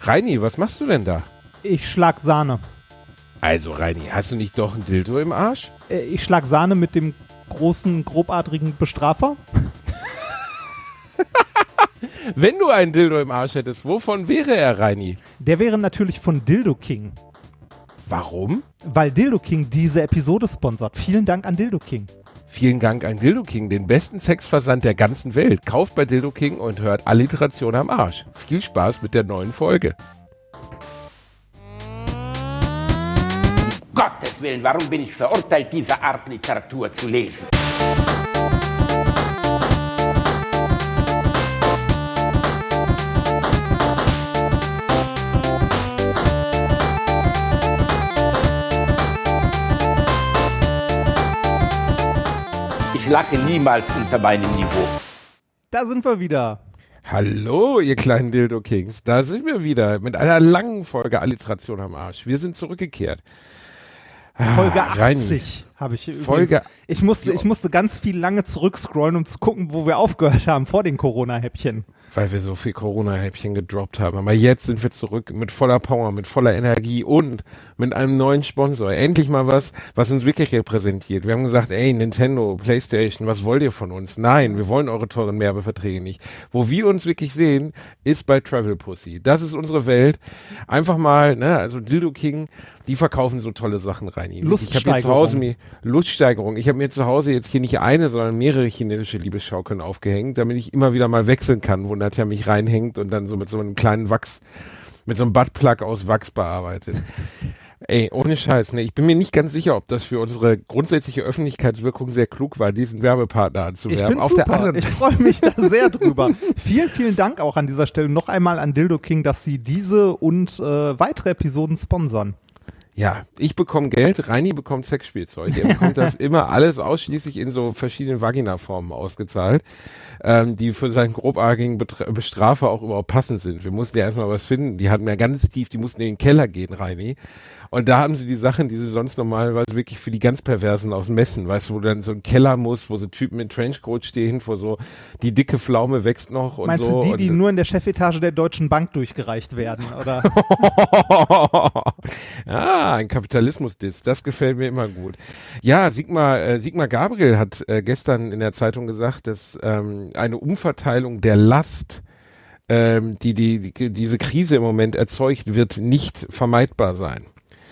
Reini, was machst du denn da? Ich schlag Sahne. Also, Reini, hast du nicht doch ein Dildo im Arsch? Äh, Ich schlag Sahne mit dem großen, grobadrigen Bestrafer. Wenn du einen Dildo im Arsch hättest, wovon wäre er, Reini? Der wäre natürlich von Dildo King, Warum? weil Dildo King diese Episode sponsert. Vielen Dank an Dildo King. Vielen Dank an Dildo King, den besten Sexversand der ganzen Welt. Kauft bei Dildo King und hört Alliteration am Arsch. Viel Spaß mit der neuen Folge. Gottes Willen, warum bin ich verurteilt, diese Art Literatur zu lesen? Ich lache niemals unter meinem Niveau. Da sind wir wieder. Hallo, ihr kleinen Dildo Kings. Da sind wir wieder mit einer langen Folge Alliteration am Arsch. Wir sind zurückgekehrt. Folge Ah, Reini. 80 habe ich übrigens. Folge- ich musste, ich musste ganz viel lange zurückscrollen, um zu gucken, wo wir aufgehört haben vor den Corona-Häppchen. Weil wir so viel Corona-Häppchen gedroppt haben. Aber jetzt sind wir zurück mit voller Power, mit voller Energie und mit einem neuen Sponsor. Endlich mal was, was uns wirklich repräsentiert. Wir haben gesagt, ey, Nintendo, Playstation, was wollt ihr von uns? Nein, wir wollen eure teuren Werbeverträge nicht. Wo wir uns wirklich sehen, ist bei Travel Pussy. Das ist unsere Welt. Einfach mal, ne, also Dildo King, die verkaufen so tolle Sachen rein. Ich habe hier zu. Hause mir Luststeigerung. Ich habe mir zu Hause jetzt hier nicht eine, sondern mehrere chinesische Liebesschaukeln aufgehängt, damit ich immer wieder mal wechseln kann, wo Nadja mich reinhängt und dann so mit so einem kleinen Wachs, mit so einem Buttplug aus Wachs bearbeitet. Ey, ohne Scheiß, ne? Ich bin mir nicht ganz sicher, ob das für unsere grundsätzliche Öffentlichkeitswirkung sehr klug war, diesen Werbepartner Ich anzuwerben. finde Auf der anderen Ich freue mich da sehr drüber. vielen, vielen Dank auch an dieser Stelle noch einmal an Dildo King, dass sie diese und äh, weitere Episoden sponsern. Ja, ich bekomme Geld, Reini bekommt Sexspielzeug. Er bekommt das immer alles ausschließlich in so verschiedenen Vaginaformen ausgezahlt, ähm, die für seinen grobartigen Betra- Bestrafer auch überhaupt passend sind. Wir mussten ja erstmal was finden. Die hatten ja ganz tief, die mussten in den Keller gehen, Reini. Und da haben sie die Sachen, die sie sonst normalerweise wirklich für die ganz Perversen aus Messen, weißt du, wo du dann so ein Keller muss, wo so Typen in Trenchcoat stehen, wo so die dicke Pflaume wächst noch und Meinst so. du die, die nur in der Chefetage der Deutschen Bank durchgereicht werden? Oder? ah, ein Kapitalismus-Diss, das gefällt mir immer gut. Ja, Sigmar, äh, Sigmar Gabriel hat äh, gestern in der Zeitung gesagt, dass ähm, eine Umverteilung der Last, ähm, die, die, die diese Krise im Moment erzeugt, wird nicht vermeidbar sein.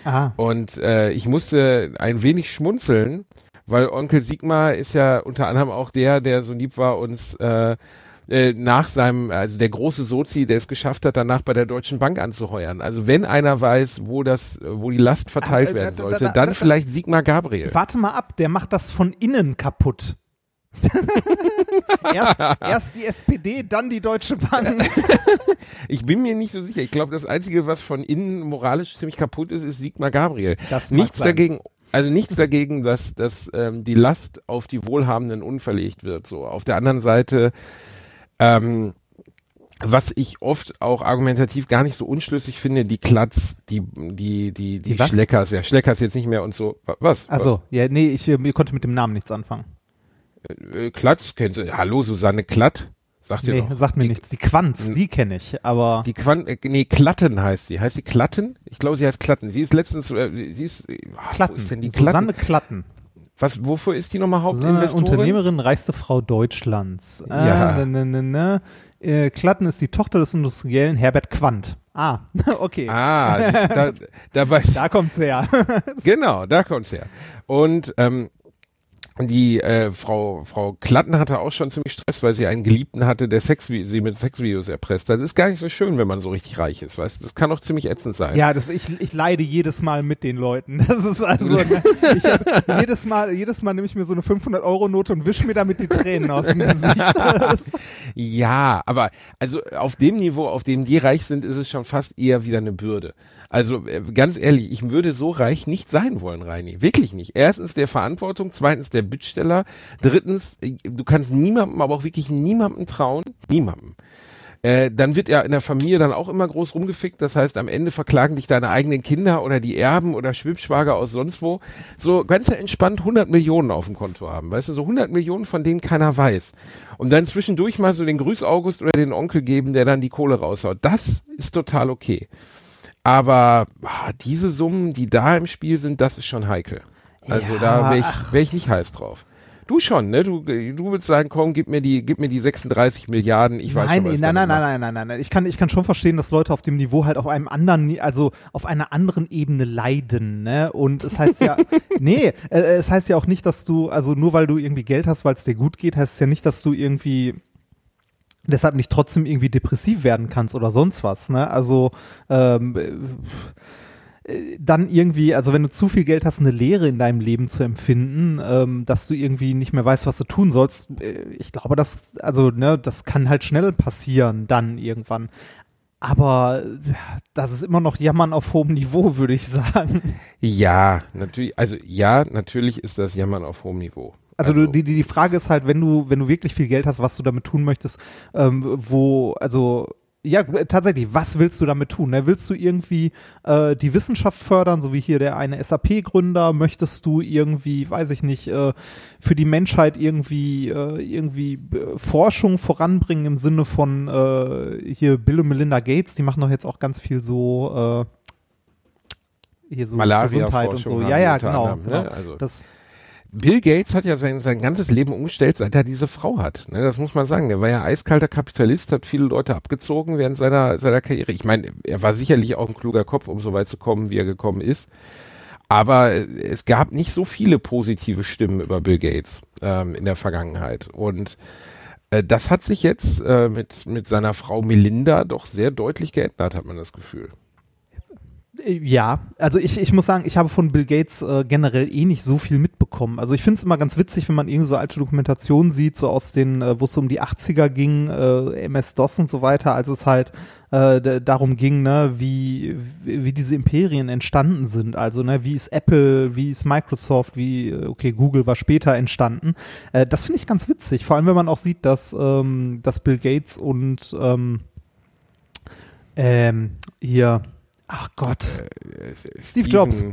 Aha. Und äh, ich musste ein wenig schmunzeln, weil Onkel Sigmar ist ja unter anderem auch der, der so lieb war, uns äh, äh, nach seinem, also der große Sozi, der es geschafft hat, danach bei der Deutschen Bank anzuheuern. Also wenn einer weiß, wo das, wo die Last verteilt Ah, äh, werden sollte, da- da- dann da- vielleicht Sigmar Gabriel. Warte mal ab, der macht das von innen kaputt. erst, erst die SPD, dann die Deutsche Bank. Ich bin mir nicht so sicher. Ich glaube, das Einzige, was von innen moralisch ziemlich kaputt ist, ist Sigmar Gabriel. Das nichts sein. dagegen, also nichts dagegen, dass, dass ähm, die Last auf die Wohlhabenden unverlegt wird. So auf der anderen Seite, ähm, was ich oft auch argumentativ gar nicht so unschlüssig finde, die Klatz, die die die die, Die? Schleckers, ja Schleckers jetzt nicht mehr und so. Wa- Was? Also, ja, nee, ich mir konnte mit dem Namen nichts anfangen. Äh, Klatz kennst du? Hallo Susanne Klatt, sagt ihr Nee, doch. sagt mir die, nichts. Die Quanz, die kenne ich, aber Die Quant, äh, nee, Klatten heißt sie. Heißt sie Klatten? Ich glaube, sie heißt Klatten. Sie ist letztens, äh, sie ist, äh, Klatten. wo ist denn die Klatten? Susanne Klatten. Was, wofür ist die nochmal Hauptinvestorin? Unternehmerin, reichste Frau Deutschlands. Äh, Ja. ne, ne, ne, ne. Äh, Klatten ist die Tochter des Industriellen Herbert Quandt. Ah, okay. Ah, du, da, dabei, Da kommt's her. genau, da kommt's her. Und, ähm, die äh, Frau Frau Klatten hatte auch schon ziemlich Stress, weil sie einen Geliebten hatte, der Sex, sie mit Sexvideos erpresst. Das ist gar nicht so schön, wenn man so richtig reich ist, weißt du? Das kann auch ziemlich ätzend sein. Ja, das, ich, ich leide jedes Mal mit den Leuten. Das ist also, ne, ich hab, jedes Mal, jedes Mal nehme ich mir so eine 500 Euro Note und wische mir damit die Tränen aus dem Gesicht. Ja, aber also auf dem Niveau, auf dem die reich sind, ist es schon fast eher wieder eine Bürde. Also äh, ganz ehrlich, ich würde so reich nicht sein wollen, Reini. Wirklich nicht. Erstens der Verantwortung, zweitens der Bittsteller, drittens, äh, du kannst niemandem, aber auch wirklich niemandem trauen. Niemandem. Äh, dann wird ja in der Familie dann auch immer groß rumgefickt. Das heißt, am Ende verklagen dich deine eigenen Kinder oder die Erben oder Schwibschwager aus sonst wo. So ganz entspannt 100 Millionen auf dem Konto haben. Weißt du, so 100 Millionen, von denen keiner weiß. Und dann zwischendurch mal so den Grüß August oder den Onkel geben, der dann die Kohle raushaut. Das ist total okay. Aber ah, diese Summen, die da im Spiel sind, das ist schon heikel. Also Ja, da wäre ich, wär ich nicht heiß drauf. Du schon, ne? Du, du willst sagen, komm, gib mir die, gib mir die 36 Milliarden. Ich weiß nein, schon, was nein, nein, nein, nein, nein, nein, nein. Ich kann, ich kann schon verstehen, dass Leute auf dem Niveau halt auf einem anderen, also auf einer anderen Ebene leiden, ne? Und es heißt ja, nee, äh, es heißt ja auch nicht, dass du, also nur weil du irgendwie Geld hast, weil es dir gut geht, heißt es ja nicht, dass du irgendwie deshalb nicht trotzdem irgendwie depressiv werden kannst oder sonst was, ne? Also ähm, äh, dann irgendwie, also wenn du zu viel Geld hast, eine Leere in deinem Leben zu empfinden, ähm, dass du irgendwie nicht mehr weißt, was du tun sollst, äh, ich glaube, das, also, ne, das kann halt schnell passieren dann irgendwann. Aber das ist immer noch Jammern auf hohem Niveau, würde ich sagen. Ja, natürlich, also ja, natürlich ist das Jammern auf hohem Niveau. Also, du, die, die die Frage ist halt, wenn du, wenn du wirklich viel Geld hast, was du damit tun möchtest, ähm, wo, also ja, tatsächlich, was willst du damit tun? Ne? Willst du irgendwie äh, die Wissenschaft fördern, so wie hier der eine SAP-Gründer? Möchtest du irgendwie, weiß ich nicht, äh, für die Menschheit irgendwie, äh, irgendwie äh, Forschung voranbringen im Sinne von äh, hier Bill und Melinda Gates, die machen doch jetzt auch ganz viel so äh, hier so Gesundheit und so. Ja, haben ja, genau. genau. ne? Also- Das, Bill Gates hat ja sein, sein ganzes Leben umgestellt, seit er diese Frau hat. Ne, das muss man sagen. Der war ja eiskalter Kapitalist, hat viele Leute abgezogen während seiner, seiner Karriere. Ich meine, er war sicherlich auch ein kluger Kopf, um so weit zu kommen, wie er gekommen ist. Aber äh, es gab nicht so viele positive Stimmen über Bill Gates ähm, in der Vergangenheit. Und äh, das hat sich jetzt äh, mit, mit seiner Frau Melinda doch sehr deutlich geändert, hat man das Gefühl. Ja, also ich, ich muss sagen, ich habe von Bill Gates äh, generell eh nicht so viel mitbekommen. Also ich finde es immer ganz witzig, wenn man irgendwie so alte Dokumentationen sieht, so aus den, äh, wo es um die 80er ging, äh, MS-DOS und so weiter, als es halt äh, darum ging, ne, wie, wie wie diese Imperien entstanden sind. Also, ne, wie ist Apple, wie ist Microsoft, wie, äh, okay, Google war später entstanden. Äh, das finde ich ganz witzig, vor allem wenn man auch sieht, dass, ähm, dass Bill Gates und ähm, ähm, hier, ach Gott, Äh, Steve Jobs.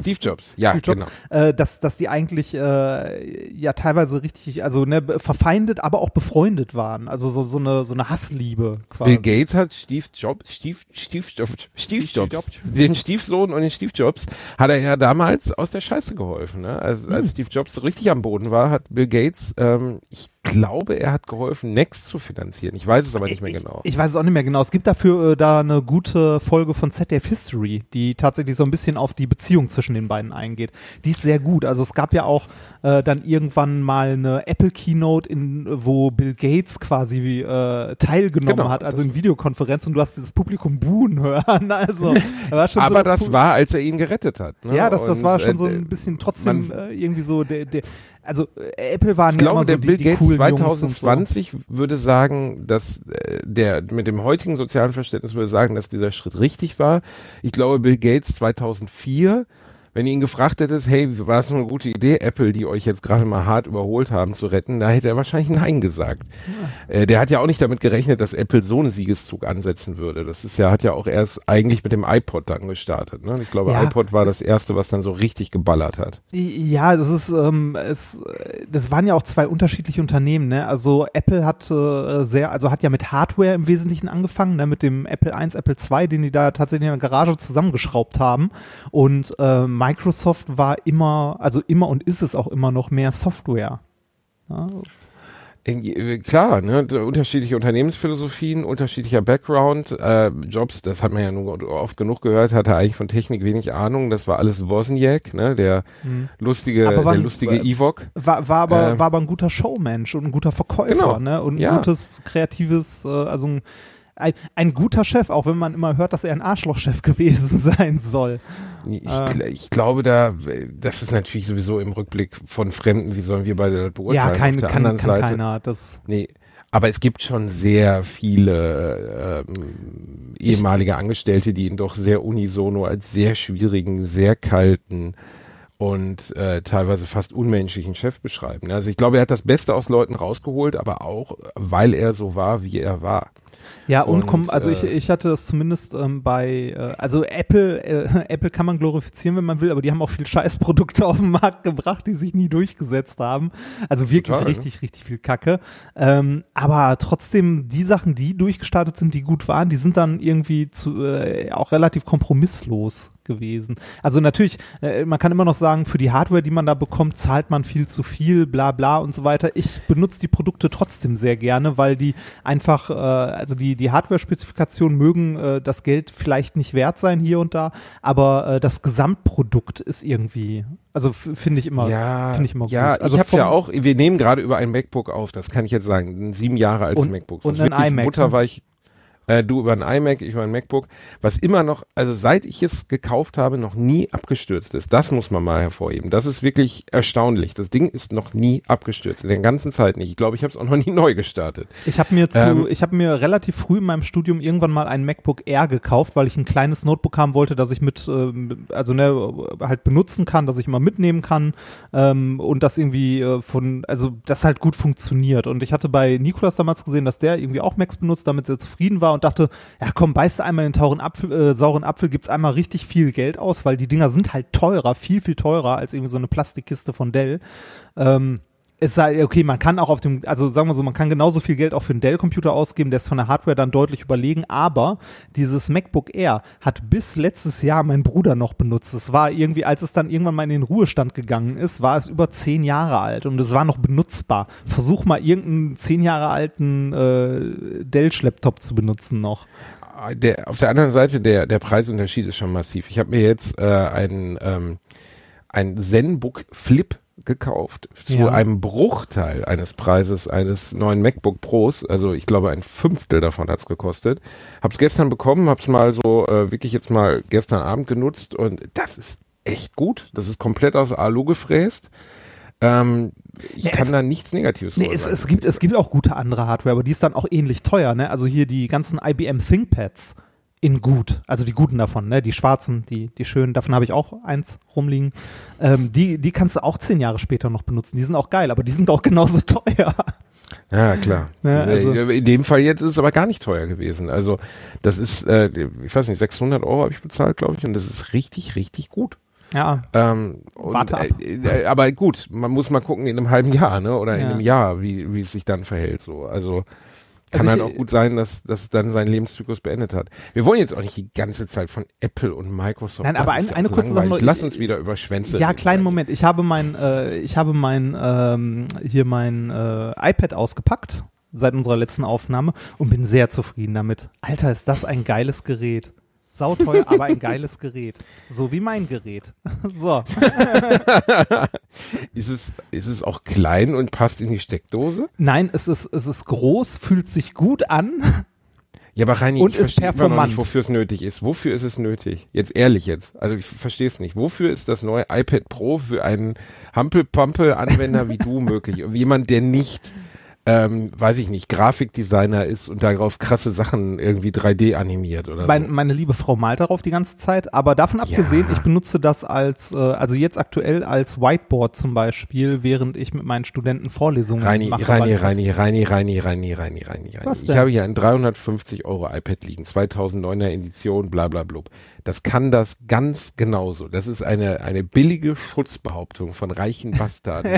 Steve Jobs, ja, Steve Jobs, genau. äh, dass, dass die eigentlich äh, ja teilweise richtig, also ne, verfeindet, aber auch befreundet waren. Also so, so eine so eine Hassliebe quasi. Bill Gates hat Steve Jobs, Steve, Steve Jobs, Steve Steve Jobs, Jobs. den Stiefsohn und den Steve Jobs hat er ja damals aus der Scheiße geholfen. Ne? Als, Hm. als Steve Jobs so richtig am Boden war, hat Bill Gates, ähm, ich glaube, er hat geholfen, Next zu finanzieren. Ich weiß es aber nicht mehr genau. Ich, ich weiß es auch nicht mehr genau. Es gibt dafür äh, da eine gute Folge von ZDF History, die tatsächlich so ein bisschen auf die Beziehung zwischen den beiden eingeht. Die ist sehr gut. Also es gab ja auch äh, dann irgendwann mal eine Apple Keynote, in, wo Bill Gates quasi äh, teilgenommen Genau, hat, also das- in Videokonferenz und du hast dieses Publikum buhen hören. Also war schon so aber das Pu- war, als er ihn gerettet hat. Ne? Ja, das, das Und, war schon äh, so ein bisschen trotzdem äh, irgendwie so der, der also äh, Apple waren Ich glaube, immer so der die, Bill die Gates coolen Jungs und so. 2020 würde sagen, dass äh, der mit dem heutigen sozialen Verständnis würde sagen, dass dieser Schritt richtig war. Ich glaube, Bill Gates 2004, wenn ihr ihn gefragt hättet, hey, war es eine gute Idee, Apple, die euch jetzt gerade mal hart überholt haben, zu retten, da hätte er wahrscheinlich Nein gesagt. Äh, der hat ja auch nicht damit gerechnet, dass Apple so einen Siegeszug ansetzen würde. Das ist ja, hat ja auch erst eigentlich mit dem iPod dann gestartet. Ne? Ich glaube, Ja, iPod war das erste, was dann so richtig geballert hat. Ja, das ist, ähm, es, das waren ja auch zwei unterschiedliche Unternehmen, ne? Also Apple hat äh, sehr, also hat ja mit Hardware im Wesentlichen angefangen, ne? Mit dem Apple I, Apple II, den die da tatsächlich in der Garage zusammengeschraubt haben. Und äh, Microsoft war immer, also immer und ist es auch immer noch mehr Software. Ja, Äh, Klar, ne, unterschiedliche Unternehmensphilosophien, unterschiedlicher Background. Äh, Jobs, das hat man ja nur oft genug gehört, hatte eigentlich von Technik wenig Ahnung. Das war alles Wozniak, ne, der lustige, Mhm. Aber wann- der lustige äh, Ewok. War, war, aber, Äh, war aber ein guter Showmensch und ein guter Verkäufer, Genau, ne? Und ein ja. gutes, kreatives, äh, also ein, ein, ein guter Chef, auch wenn man immer hört, dass er ein Arschlochchef gewesen sein soll. Ich, äh. ich glaube da, das ist natürlich sowieso im Rückblick von Fremden, wie sollen wir beide das beurteilen? ja, kein, Auf der kann, anderen kann Seite, keiner. Das, Nee, aber es gibt schon sehr viele ähm, ehemalige Angestellte, die ihn doch sehr unisono als sehr schwierigen, sehr kalten und äh, teilweise fast unmenschlichen Chef beschreiben. Also ich glaube, er hat das Beste aus Leuten rausgeholt, aber auch, weil er so war, wie er war. Ja, und, Und, komm, also ich, äh, ich hatte das zumindest ähm, bei, äh, also Apple, äh, Apple kann man glorifizieren, wenn man will, aber die haben auch viel Scheißprodukte auf den Markt gebracht, die sich nie durchgesetzt haben. Also wirklich Total, ne? richtig, richtig viel Kacke. Ähm, aber trotzdem, die Sachen, die durchgestartet sind, die gut waren, die sind dann irgendwie zu, äh, auch relativ kompromisslos gewesen. Also natürlich, äh, man kann immer noch sagen, für die Hardware, die man da bekommt, zahlt man viel zu viel, bla bla und so weiter. Ich benutze die Produkte trotzdem sehr gerne, weil die einfach, äh, also die, die Hardware-Spezifikationen mögen äh, das Geld vielleicht nicht wert sein hier und da, aber das Gesamtprodukt ist irgendwie, also finde ich immer, Ja, finde ich immer ja, gut. Also ich habe ja auch, wir nehmen gerade über ein MacBook auf, das kann ich jetzt sagen, ein sieben Jahre altes Und- MacBook. und was ein iMac, ne? Butterweich, äh, du über ein iMac, ich über ein MacBook, was immer noch, also seit ich es gekauft habe, noch nie abgestürzt ist. Das muss man mal hervorheben. Das ist wirklich erstaunlich. Das Ding ist noch nie abgestürzt, in der ganzen Zeit nicht. Ich glaube, ich habe es auch noch nie neu gestartet. Ich habe mir zu, Ähm, ich habe mir relativ früh in meinem Studium irgendwann mal ein MacBook Air gekauft, weil ich ein kleines Notebook haben wollte, das ich mit, ähm, also ne, halt benutzen kann, das ich immer mitnehmen kann ähm, und das irgendwie äh, von, also das halt gut funktioniert. Und ich hatte bei Nikolas damals gesehen, dass der irgendwie auch Macs benutzt, damit sehr zufrieden war und dachte, ja komm, beißt einmal den tauren Apfel, äh, sauren Apfel, gibt's einmal richtig viel Geld aus, weil die Dinger sind halt teurer, viel viel teurer als irgendwie so eine Plastikkiste von Dell. Ähm, es sei, okay, man kann auch auf dem, also sagen wir so, man kann genauso viel Geld auch für einen Dell-Computer ausgeben, der ist von der Hardware dann deutlich überlegen, aber dieses MacBook Air hat bis letztes Jahr mein Bruder noch benutzt. Es war irgendwie, als es dann irgendwann mal in den Ruhestand gegangen ist, war es über zehn Jahre alt und es war noch benutzbar. Versuch mal irgendeinen zehn Jahre alten äh, Dell-Laptop zu benutzen noch. Der, auf der anderen Seite, der, der Preisunterschied ist schon massiv. Ich habe mir jetzt äh, ein, ähm, ein ZenBook Flip gekauft zu Ja. einem Bruchteil eines Preises eines neuen MacBook Pros. Also ich glaube ein Fünftel davon hat's gekostet. Hab's gestern bekommen, hab's mal so äh, wirklich jetzt mal gestern Abend genutzt und das ist echt gut. Das ist komplett aus Alu gefräst. Ähm, ich Ja, kann es- da nichts Negatives Nee, es, sagen. es, gibt, es gibt auch gute andere Hardware, aber die ist dann auch ähnlich teuer, ne? Also hier die ganzen IBM ThinkPads in gut, also die guten davon, ne? Die schwarzen, die, die schönen, davon habe ich auch eins rumliegen. Ähm, die, die kannst du auch zehn Jahre später noch benutzen. Die sind auch geil, aber die sind auch genauso teuer. Ja, klar. Ja, Diese- also- in dem Fall jetzt ist es aber gar nicht teuer gewesen. Also das ist, äh, ich weiß nicht, 600 Euro habe ich bezahlt, glaube ich, und das ist richtig, richtig gut. Ja, Ähm, und, Warte ab. Äh, äh, aber gut, man muss mal gucken in einem halben Jahr, ne, oder in Ja. einem Jahr, wie, wie es sich dann verhält. So, also kann Also halt auch gut sein, dass dass es dann seinen Lebenszyklus beendet hat. Wir wollen jetzt auch nicht die ganze Zeit von Apple und Microsoft. Nein, das aber ein- ja eine kurze Sache noch. Lass uns wieder über Schwänze. ja, kleinen Moment. Ich habe mein, äh, ich habe mein, ähm, hier mein äh, iPad ausgepackt seit unserer letzten Aufnahme und bin sehr zufrieden damit. Alter, ist das ein geiles Gerät. Sauteuer, aber ein geiles Gerät. So wie mein Gerät. So. Ist es ist es auch klein und passt in die Steckdose? Nein, es ist, es ist groß, fühlt sich gut an. Ja, aber Reini, Und ich ist performant. nicht, wofür es nötig ist. Wofür ist es nötig? Jetzt ehrlich jetzt. Also ich verstehe es nicht. Wofür ist das neue iPad Pro für einen Hampel-Pampel-Anwender wie du möglich? Jemand, der nicht, ähm, weiß ich nicht, Grafikdesigner ist und darauf krasse Sachen irgendwie 3D animiert oder Mein, so. meine liebe Frau malt darauf die ganze Zeit, aber davon abgesehen, ich benutze das als, äh, also jetzt aktuell als Whiteboard zum Beispiel, während ich mit meinen Studenten Vorlesungen Reini, mache. Reini, Reini, Reini, Reini, Reini, Reini, Reini, Reini. Ich habe hier ein 350 Euro iPad liegen, 2009er Edition, bla bla blub. Das kann das ganz genauso. Das ist eine, eine billige Schutzbehauptung von reichen Bastarden.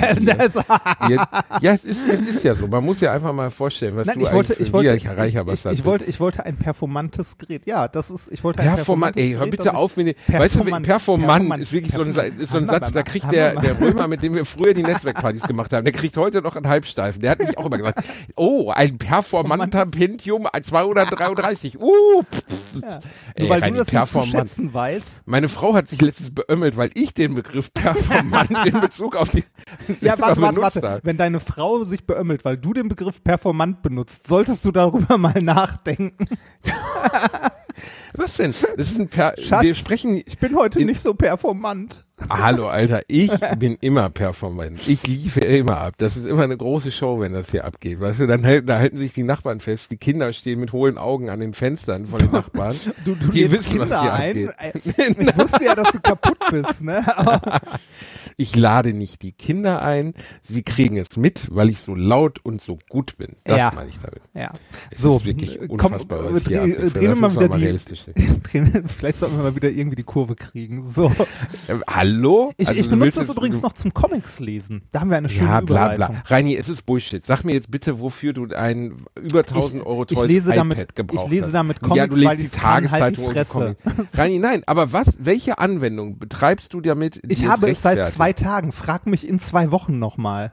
Ihr- ja, es ist, es ist ja so. Man muss ja einfach mal vorstellen, was Nein, du ich wollte, eigentlich ich wollte, ein ich, ich, ich, bist. wollte, ich wollte ein performantes Gerät. Ja, das ist, ich wollte ein Performant, performantes ey, hör bitte ich- auf dem, weißt du, Performant, performant, performant, ist wirklich so ein, performant. ist so ein Satz, da kriegt der, der Römer, mit dem wir früher die Netzwerkpartys gemacht haben, der kriegt heute noch einen Halbsteifen. Der hat mich auch immer gesagt, oh, ein performanter Pentium 233, uh, pff, Ja. Ey, weil du das nicht zu performant. schätzen weißt. Meine Frau hat sich letztens beömmelt, weil ich den Begriff performant in Bezug auf die Ja, warte, warte, warte. Wenn deine Frau sich beömmelt, weil du den Begriff performant benutzt, solltest du darüber mal nachdenken. Was denn? Das ist ein per Schatz, wir sprechen Ich bin heute In- nicht so performant. Hallo, Alter, ich bin immer performant. Ich liefere immer ab. Das ist immer eine große Show, wenn das hier abgeht. Weißt du, dann halten, da halten sich die Nachbarn fest. Die Kinder stehen mit hohlen Augen an den Fenstern von den Nachbarn. Du, du die wissen, was Kinder hier ein. abgeht. Ich wusste ja, dass du kaputt bist, ne? Aber Ich lade nicht die Kinder ein. Sie kriegen es mit, weil ich so laut und so gut bin. Das Ja. meine ich damit. ja. Es so, ist wirklich komm, unfassbar, was hier dreh, abgeht. drehen wir mal wieder mal die. Drehen vielleicht sollten wir mal wieder irgendwie die Kurve kriegen. So. Äh, hallo? Ich, Also ich benutze das übrigens noch zum Comics lesen. Da haben wir eine schöne Ja, bla bla. Reini, es ist Bullshit. Sag mir jetzt bitte, wofür du ein über 1000 Euro ich teures lese iPad damit- gebraucht ich lese damit ja, Comics, du liest weil die kann, halt die Tageszeitung Fresse. Reini, nein, aber was, welche Anwendung betreibst du damit? Ich habe es seit zwei Tagen. Frag mich in zwei Wochen nochmal.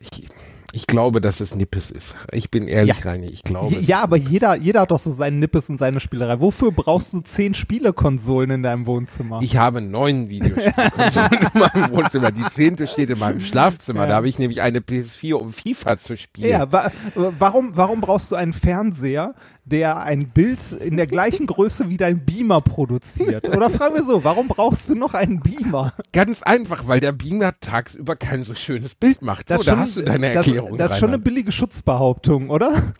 Ich, ich glaube, dass es Nippes ist. Ich bin ehrlich, Ja. Reini, ich glaube. Ja, aber Nippes. jeder, jeder hat doch so seinen Nippes und seine Spielerei. Wofür brauchst du zehn Spielekonsolen in deinem Wohnzimmer? Ich habe neun Videospielkonsolen in meinem Wohnzimmer. Die zehnte steht in meinem Schlafzimmer. Ja. Da habe ich nämlich eine PS4, um FIFA zu spielen. ja, wa warum, warum brauchst du einen Fernseher, der ein Bild in der gleichen Größe wie dein Beamer produziert? Oder fragen wir so, warum brauchst du noch einen Beamer? Ganz einfach, weil der Beamer tagsüber kein so schönes Bild macht. So, ist da schon- hast du deine das, Erklärung. Das ist schon eine billige Schutzbehauptung, oder?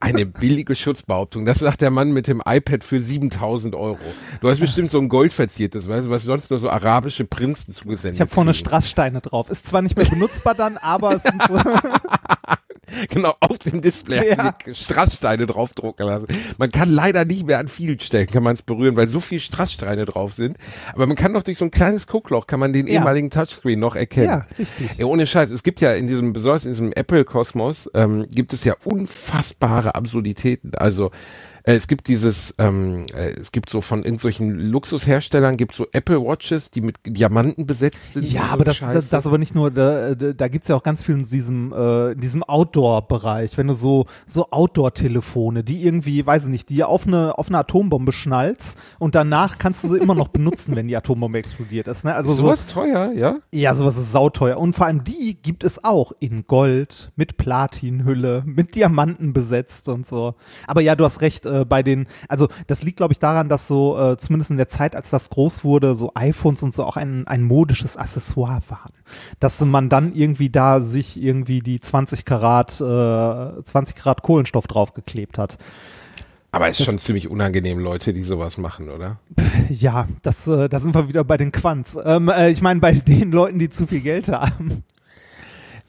Eine billige Schutzbehauptung. Das sagt der Mann mit dem iPad für 7000 Euro. Du hast bestimmt so ein goldverziertes, weißt du, was sonst nur so arabische Prinzen zugesendet Ich habe vorne. Strasssteine drauf. Ist zwar nicht mehr benutzbar dann, aber es sind so. Genau, auf dem Display Ja. Strasssteine draufdrucken lassen. Man kann leider nicht mehr an vielen Stellen, kann man es berühren, weil so viele Strasssteine drauf sind. Aber man kann doch durch so ein kleines Guckloch, kann man den Ja. ehemaligen Touchscreen noch erkennen. Ja, richtig. Ja, ohne Scheiß. Es gibt ja in diesem, besonders in diesem Apple-Kosmos, ähm, gibt es ja unfassbare Absurditäten. Also es gibt dieses, ähm, äh, es gibt so von irgendwelchen Luxusherstellern, gibt so Apple Watches, die mit Diamanten besetzt sind. Ja, aber das, das, das aber nicht nur, da, da, da gibt's ja auch ganz viel in diesem, äh, in diesem Outdoor-Bereich, wenn du so, so Outdoor-Telefone, die irgendwie, weiß ich nicht, die auf eine, auf eine Atombombe schnallst und danach kannst du sie immer noch benutzen, wenn die Atombombe explodiert ist. Ne? Also ist so, sowas teuer, ja? ja, sowas ist sauteuer. Und vor allem die gibt es auch in Gold, mit Platinhülle, mit Diamanten besetzt und so. Aber ja, du hast recht, äh, bei den, also das liegt, glaube ich, daran, dass so, äh, zumindest in der Zeit, als das groß wurde, so iPhones und so auch ein, ein modisches Accessoire waren. Dass man dann irgendwie da sich irgendwie die 20 Karat, äh, 20 Karat Kohlenstoff draufgeklebt hat. Aber ist schon ziemlich unangenehm, Leute, die sowas machen, oder? Ja, das, äh, da sind wir wieder bei den Quants. Ähm, äh, ich meine, bei den Leuten, die zu viel Geld haben.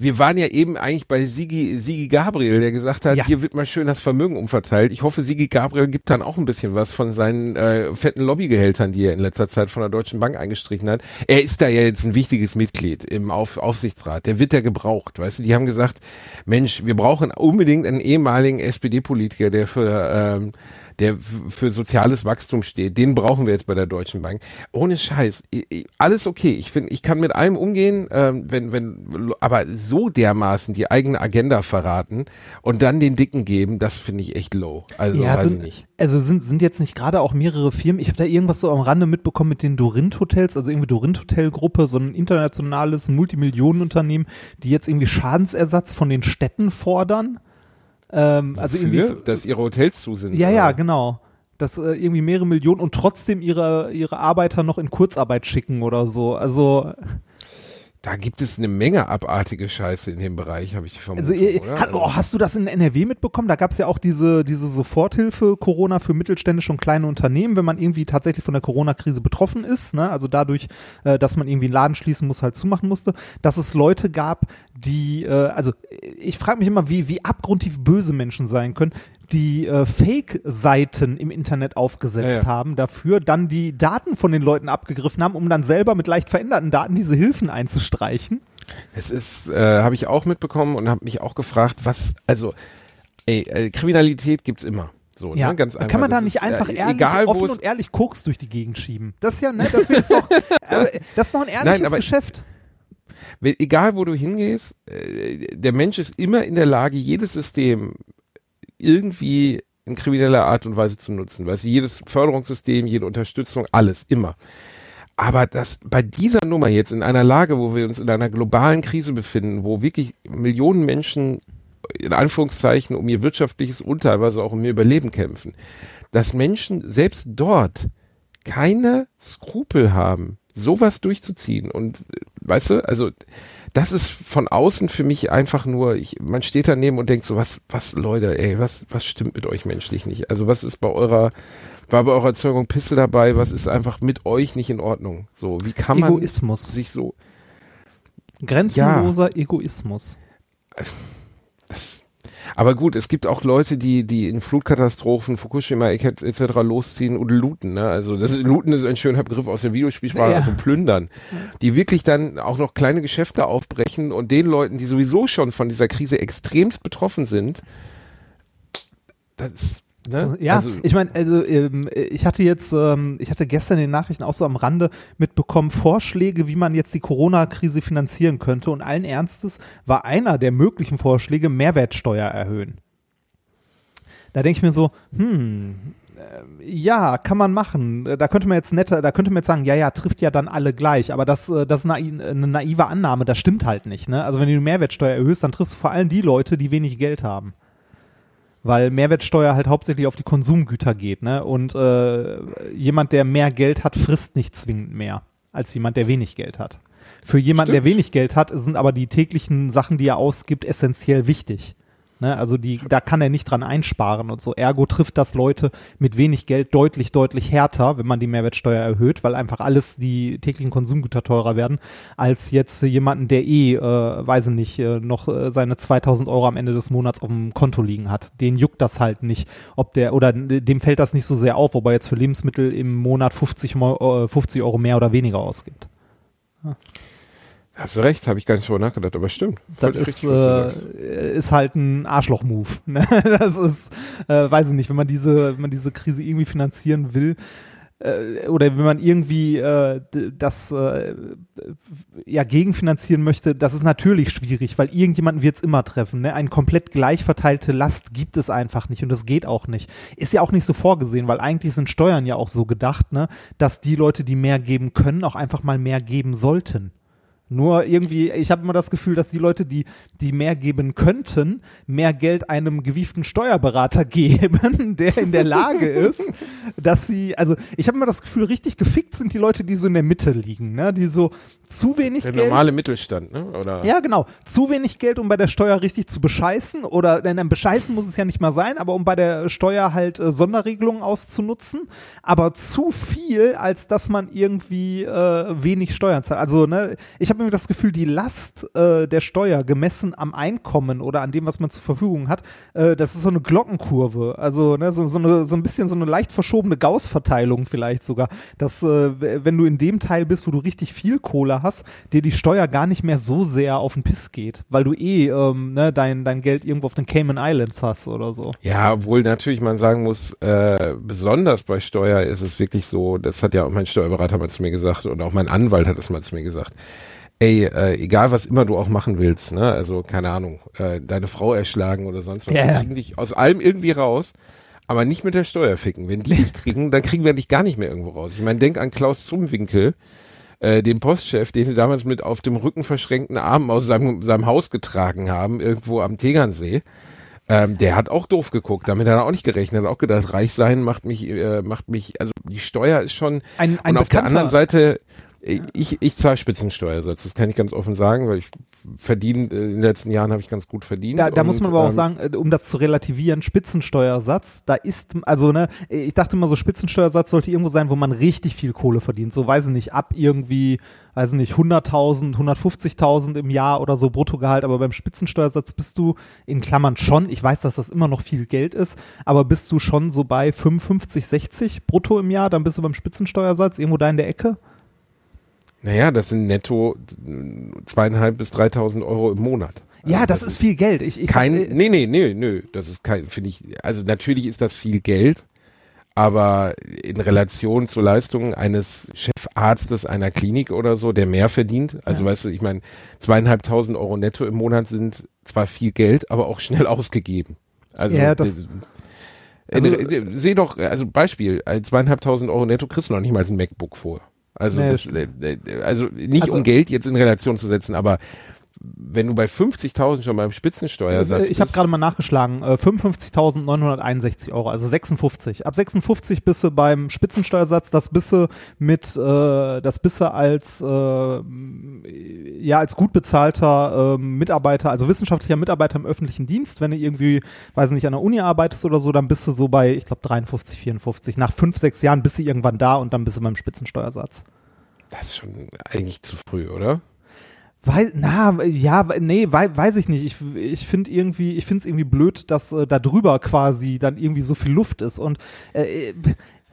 Wir waren ja eben eigentlich bei Sigi, Sigi Gabriel, der gesagt hat, Ja. hier wird mal schön das Vermögen umverteilt. Ich hoffe, Sigi Gabriel gibt dann auch ein bisschen was von seinen äh, fetten Lobbygehältern, die er in letzter Zeit von der Deutschen Bank eingestrichen hat. Er ist da ja jetzt ein wichtiges Mitglied im Auf Aufsichtsrat. Der wird ja gebraucht, weißt du? Die haben gesagt, Mensch, wir brauchen unbedingt einen ehemaligen SPD-Politiker, der für ähm, der für soziales Wachstum steht. Den brauchen wir jetzt bei der Deutschen Bank. Ohne Scheiß, alles okay. Ich finde, ich kann mit allem umgehen, ähm, wenn, wenn, aber so dermaßen die eigene Agenda verraten und dann den Dicken geben, das finde ich echt low. Also weiß sind, ich nicht. also sind, sind jetzt nicht gerade auch mehrere Firmen, ich habe da irgendwas so am Rande mitbekommen mit den Dorint Hotels, also irgendwie Dorint Hotel Gruppe, so ein internationales Multimillionenunternehmen, die jetzt irgendwie Schadensersatz von den Städten fordern. Ähm, also irgendwie, dass ihre Hotels zu sind. ja, oder? ja, genau. Dass äh, irgendwie mehrere Millionen und trotzdem ihre, ihre Arbeiter noch in Kurzarbeit schicken oder so. Also, Da gibt es eine Menge abartige Scheiße in dem Bereich, habe ich die Vermutung, also hat, oh, hast du das in NRW mitbekommen? Da gab es ja auch diese, diese Soforthilfe Corona für mittelständische und kleine Unternehmen, wenn man irgendwie tatsächlich von der Corona-Krise betroffen ist, ne? also dadurch, äh, dass man irgendwie einen Laden schließen muss, halt zumachen musste, dass es Leute gab, die, äh, also ich frage mich immer, wie, wie abgrundtief böse Menschen sein können, die äh, Fake-Seiten im Internet aufgesetzt Ja, ja. haben dafür, dann die Daten von den Leuten abgegriffen haben, um dann selber mit leicht veränderten Daten diese Hilfen einzustreichen. Es ist, äh, habe ich auch mitbekommen und habe mich auch gefragt, was, also, ey, äh, Kriminalität gibt's immer. So, Ja, ne? ganz einfach. kann man da Das nicht ist, einfach äh, ehrlich, egal, offen es, und ehrlich Koks durch die Gegend schieben? Das ist ja, ne, das ist doch, äh, das ist doch ein ehrliches Nein, Geschäft. Egal wo du hingehst, äh, der Mensch ist immer in der Lage, jedes System irgendwie in krimineller Art und Weise zu nutzen. Weißt du, jedes Förderungssystem, jede Unterstützung, alles, immer. Aber das bei dieser Nummer jetzt in einer Lage, wo wir uns in einer globalen Krise befinden, wo wirklich Millionen Menschen in Anführungszeichen um ihr wirtschaftliches und teilweise auch um ihr Überleben kämpfen, dass Menschen selbst dort keine Skrupel haben, sowas durchzuziehen. Und weißt du, also das ist von außen für mich einfach nur, ich, man steht daneben und denkt so, was, was, Leute, ey, was, was stimmt mit euch menschlich nicht? Also was ist bei eurer, war bei eurer Erzeugung Pisse dabei, was ist einfach mit euch nicht in Ordnung? So, wie kann man Egoismus. sich so, Grenzenloser Egoismus. das, aber gut, es gibt auch Leute, die, die in Flutkatastrophen, Fukushima etc. losziehen und looten, ne? Also das ist, looten ist ein schöner Begriff aus der Videospielsprache, Ja. also plündern. Die wirklich dann auch noch kleine Geschäfte aufbrechen und den Leuten, die sowieso schon von dieser Krise extremst betroffen sind, das, ne? Ja, also, ich meine, also ähm, ich hatte jetzt, ähm, ich hatte gestern in den Nachrichten auch so am Rande mitbekommen, Vorschläge, wie man jetzt die Corona-Krise finanzieren könnte. Und allen Ernstes war einer der möglichen Vorschläge Mehrwertsteuer erhöhen. Da denke ich mir so, hm, äh, ja, kann man machen. Da könnte man jetzt netter, da könnte man jetzt sagen, ja, ja, trifft ja dann alle gleich. Aber das, äh, das ist eine naive Annahme, das stimmt halt nicht. Ne? Also wenn du Mehrwertsteuer erhöhst, dann triffst du vor allem die Leute, die wenig Geld haben weil Mehrwertsteuer halt hauptsächlich auf die Konsumgüter geht, ne? Und äh, jemand, der mehr Geld hat, frisst nicht zwingend mehr als jemand, der wenig Geld hat. Für jemanden, der Stimmt. wenig Geld hat, sind aber die täglichen Sachen, die er ausgibt, essentiell wichtig. Ne? Also die, da kann er nicht dran einsparen und so. Ergo trifft das Leute mit wenig Geld deutlich, deutlich härter, wenn man die Mehrwertsteuer erhöht, weil einfach alles die täglichen Konsumgüter teurer werden, als jetzt jemanden, der eh, äh, weiß ich nicht, äh, noch äh, seine 2000 Euro am Ende des Monats auf dem Konto liegen hat. Den juckt das halt nicht, ob der, oder dem fällt das nicht so sehr auf, ob er jetzt für Lebensmittel im Monat 50, Mo- äh, 50 Euro mehr oder weniger ausgibt. Hast du recht, habe ich gar nicht drüber nachgedacht, aber stimmt. Das ist, äh, ist halt ein Arschloch-Move. Ne? Das ist, äh, weiß ich nicht, wenn man diese, wenn man diese Krise irgendwie finanzieren will, äh, oder wenn man irgendwie äh, das äh, ja gegenfinanzieren möchte, das ist natürlich schwierig, weil irgendjemanden wird es immer treffen. Ne? Eine komplett gleich verteilte Last gibt es einfach nicht und das geht auch nicht. Ist ja auch nicht so vorgesehen, weil eigentlich sind Steuern ja auch so gedacht, ne, dass die Leute, die mehr geben können, auch einfach mal mehr geben sollten. Nur irgendwie, ich habe immer das Gefühl, dass die Leute, die, die mehr geben könnten, mehr Geld einem gewieften Steuerberater geben, der in der Lage ist, dass sie, also ich habe immer das Gefühl, richtig gefickt sind die Leute, die so in der Mitte liegen, ne? die so zu wenig Der Geld normale Mittelstand, ne? Oder? ja, genau. Zu wenig Geld, um bei der Steuer richtig zu bescheißen. Oder nein, nein, bescheißen muss es ja nicht mal sein, aber um bei der Steuer halt äh, Sonderregelungen auszunutzen. Aber zu viel, als dass man irgendwie äh, wenig Steuern zahlt. Also, ne, ich habe irgendwie das Gefühl, die Last äh, der Steuer gemessen am Einkommen oder an dem, was man zur Verfügung hat, äh, das ist so eine Glockenkurve. Also, ne, so, so, eine, so ein bisschen so eine leicht verschobene Gauss-Verteilung vielleicht sogar. Dass, äh, wenn du in dem Teil bist, wo du richtig viel Kohle hast, dir die Steuer gar nicht mehr so sehr auf den Piss geht, weil du eh ähm, ne, dein, dein Geld irgendwo auf den Cayman Islands hast oder so. Ja, obwohl natürlich man sagen muss, äh, besonders bei Steuer ist es wirklich so, das hat ja auch mein Steuerberater mal zu mir gesagt und auch mein Anwalt hat es mal zu mir gesagt. Ey, äh, egal was immer du auch machen willst, ne, also keine Ahnung, äh, deine Frau erschlagen oder sonst was, Ja, die kriegen dich aus allem irgendwie raus, aber nicht mit der Steuer ficken. Wenn die dich kriegen, dann kriegen wir dich gar nicht mehr irgendwo raus. Ich meine, denk an Klaus Zumwinkel, äh, den Postchef, den sie damals mit auf dem Rücken verschränkten Armen aus seinem, seinem Haus getragen haben, irgendwo am Tegernsee. Ähm, der hat auch doof geguckt, damit hat er auch nicht gerechnet, hat auch gedacht, reich sein macht mich, äh, macht mich, also die Steuer ist schon, Ein, ein und auf der anderen Seite, ich, ich zahle Spitzensteuersatz, das kann ich ganz offen sagen, weil ich verdiene, äh, in den letzten Jahren habe ich ganz gut verdient. Da, da und, muss man aber auch ähm, sagen, äh, um das zu relativieren, Spitzensteuersatz, da ist, also ne, ich dachte immer so, Spitzensteuersatz sollte irgendwo sein, wo man richtig viel Kohle verdient. So, weiß ich nicht, ab irgendwie, weiß ich nicht, 100.000, 150.000 im Jahr oder so Bruttogehalt, aber beim Spitzensteuersatz bist du in Klammern schon, ich weiß, dass das immer noch viel Geld ist, aber bist du schon so bei 55, 60 brutto im Jahr, dann bist du beim Spitzensteuersatz irgendwo da in der Ecke? Naja, das sind netto zweieinhalb bis dreitausend Euro im Monat. Ja, Also das, ist viel Geld. Ich, ich kein, sag, äh, nee, nee, nee, nee, das ist kein, finde ich, also natürlich ist das viel Geld, aber in Relation zur Leistung eines Chefarztes einer Klinik oder so, der mehr verdient, also weißt du, ich meine, zweieinhalbtausend Euro netto im Monat sind zwar viel Geld, aber auch schnell ausgegeben. Also, Ja, das- äh, Also- äh, seh doch, also Beispiel, zweieinhalbtausend Euro netto kriegst du noch nicht mal ein MacBook vor. Also, Nee, das, äh, äh, also nicht Also- um Geld jetzt in Relation zu setzen, aber wenn du bei 50.000 schon beim Spitzensteuersatz ich habe gerade mal nachgeschlagen, äh, 55.961 Euro, also 56. Ab 56 bist du beim Spitzensteuersatz, das bist du mit, äh, das bist du als, äh, ja, als gut bezahlter äh, Mitarbeiter, also wissenschaftlicher Mitarbeiter im öffentlichen Dienst. Wenn du irgendwie, weiß nicht, an der Uni arbeitest oder so, dann bist du so bei, ich glaube, 53, 54. Nach fünf, sechs Jahren bist du irgendwann da und dann bist du beim Spitzensteuersatz. das ist schon eigentlich zu früh, oder? Weiß, na, ja, nee, wei, weiß ich nicht. Ich, ich finde irgendwie, ich finde es irgendwie blöd, dass äh, da drüber quasi dann irgendwie so viel Luft ist und äh,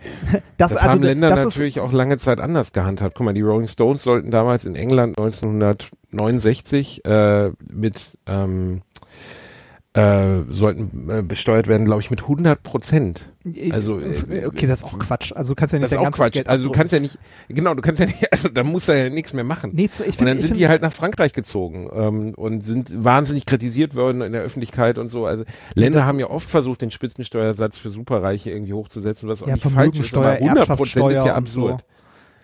das, Das, also haben Länder das natürlich auch lange Zeit anders gehandhabt. Guck mal, die Rolling Stones sollten damals in England 1969 äh, mit ähm, äh, sollten äh, besteuert werden, glaube ich, mit 100 Prozent. Also äh, okay, das ist auch Quatsch. Also du kannst ja nicht Das ist auch Quatsch. Geld Also du kannst ja nicht, genau, du kannst ja nicht, also da muss er ja nichts mehr machen. Nee, zu- ich und find- dann ich sind find- die halt nach Frankreich gezogen ähm, und sind wahnsinnig kritisiert worden in der Öffentlichkeit und so. Also Länder haben ja oft versucht, den Spitzensteuersatz für Superreiche irgendwie hochzusetzen, was auch Ja, nicht falsch ist. Aber Vermögensteuer, 100 Prozent ist ja und so.